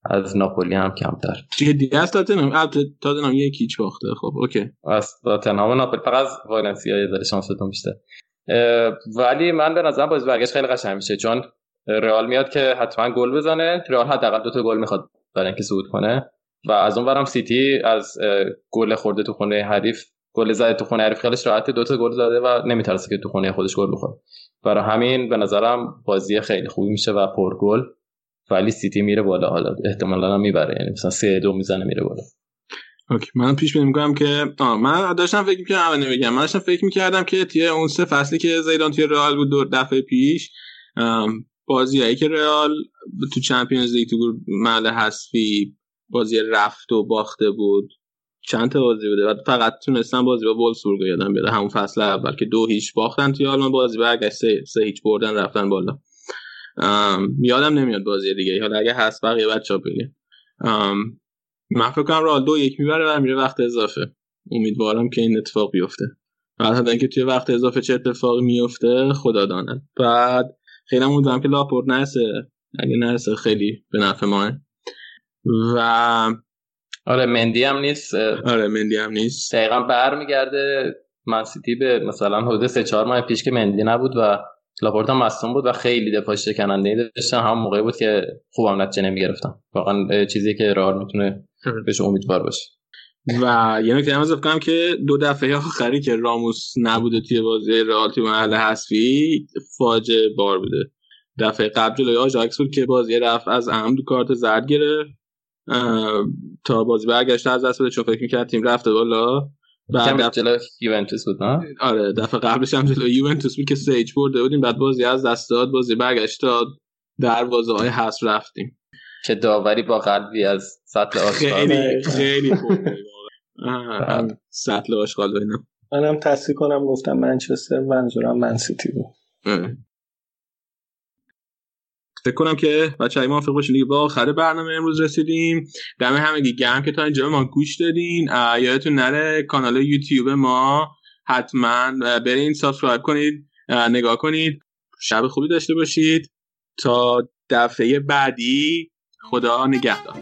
از ناپولی هم کمتر. دیگه از تاتنهام البته تاتنهام یکی هیچ باخته. خب اوکی. از تاتنهام و ناپولی فقط از والنسیا یه ذره شانستون بیشتر. ولی من به نظرم بازی برگشت خیلی قشنگ میشه چون رئال میاد که حتما گل بزنه رئال حداقل دو تا گل می‌خواد. برای اینکه صعود کنه. و از اون برم سیتی از گل خورده تو خونه حریف گل زده تو خونه حریف خیلیش راحت دو تا گل زده و نمیترسه که تو خونه خودش گل بخوره. برای همین به نظرم بازی خیلی خوبی میشه و پرگل ولی سیتی میره بالا. حالا احتمالا هم می‌بره. یعنی مثلا 3 دو می‌زنه میره بالا. OK. من پیش بینی می‌کنم که آه من داشتم فکر می‌کردم اول نمیگم. من داشتم فکر می‌کردم که توی اون سه فصلی که زیدان توی رئال بود دور دفعه پیش بازیایی که رئال تو چمپیونز لیگ تو محل حذفی بازی رفت و باخته بود. چند تا بازی بوده؟ و فقط تونستن بازی با وولسبورگ یادم بیاد. همون فصل اول که دو هیچ باختن توی آلمان بازی برگشت سه, سه هیچ بردن رفتن بالا. یادم نمیاد بازی دیگه. حالا اگه هست بقیه بچه‌ها بگین. من فکر کنم دو یک می‌بره و میره وقت اضافه. امیدوارم که این اتفاق بیفته. بعد اینکه توی وقت اضافه چه اتفاقی میفته خدا داند بعد خیلی امیدوارم که لاپورت نرسه. اگه نرسه خیلی به نفع ماهه و آره مندی هم نیست. آره مندی هم نیست. دقیقا برمیگرده. من سیتی به مثلا حدود سه چهار ماه پیش که مندی نبود و لاپورت هم مصدوم بود و خیلی دفاع شکننده ای داشتن. هم موقعی بود که خوبم نتیجه نمی‌گرفتن. واقعا چیزی که رئال می‌تونه بهش امیدوار باشه. و یه نکته هم کنم که دو دفعه آخری که راموس نبوده توی بازی رئال توی مراحل حذفی فاجعه بار بوده. دفعه قبل جلوی آژاکس بود که بازی رفت از دو کارت زرد گرفت. تا بازی برگشته از دست بده چون فکر می‌کرد تیم رفته بالا. بعد دفعه جلو یوونتوس بود نه؟ آره دفعه قبلش هم جلو یوونتوس بود که سیج برده بودیم. بعد بازی از دست داد بازی برگشت داد دروازه های حس رفتیم. چه داوری با قلبی از سطل آشغال. خیلی خیلی خوب سطل آشغال اینا. منم تصحیح کنم گفتم منچستر منظورم من سیتی بود. فکر کنم که بچه های موافق باشین دیگه به آخر برنامه امروز رسیدیم. دم همگی گرم که تا اینجا ما گوش دادین. یادتون نره کانال یوتیوب ما حتما برین subscribe کنید. نگاه کنید. شب خوبی داشته باشید. تا دفعه بعدی خدا نگهدار.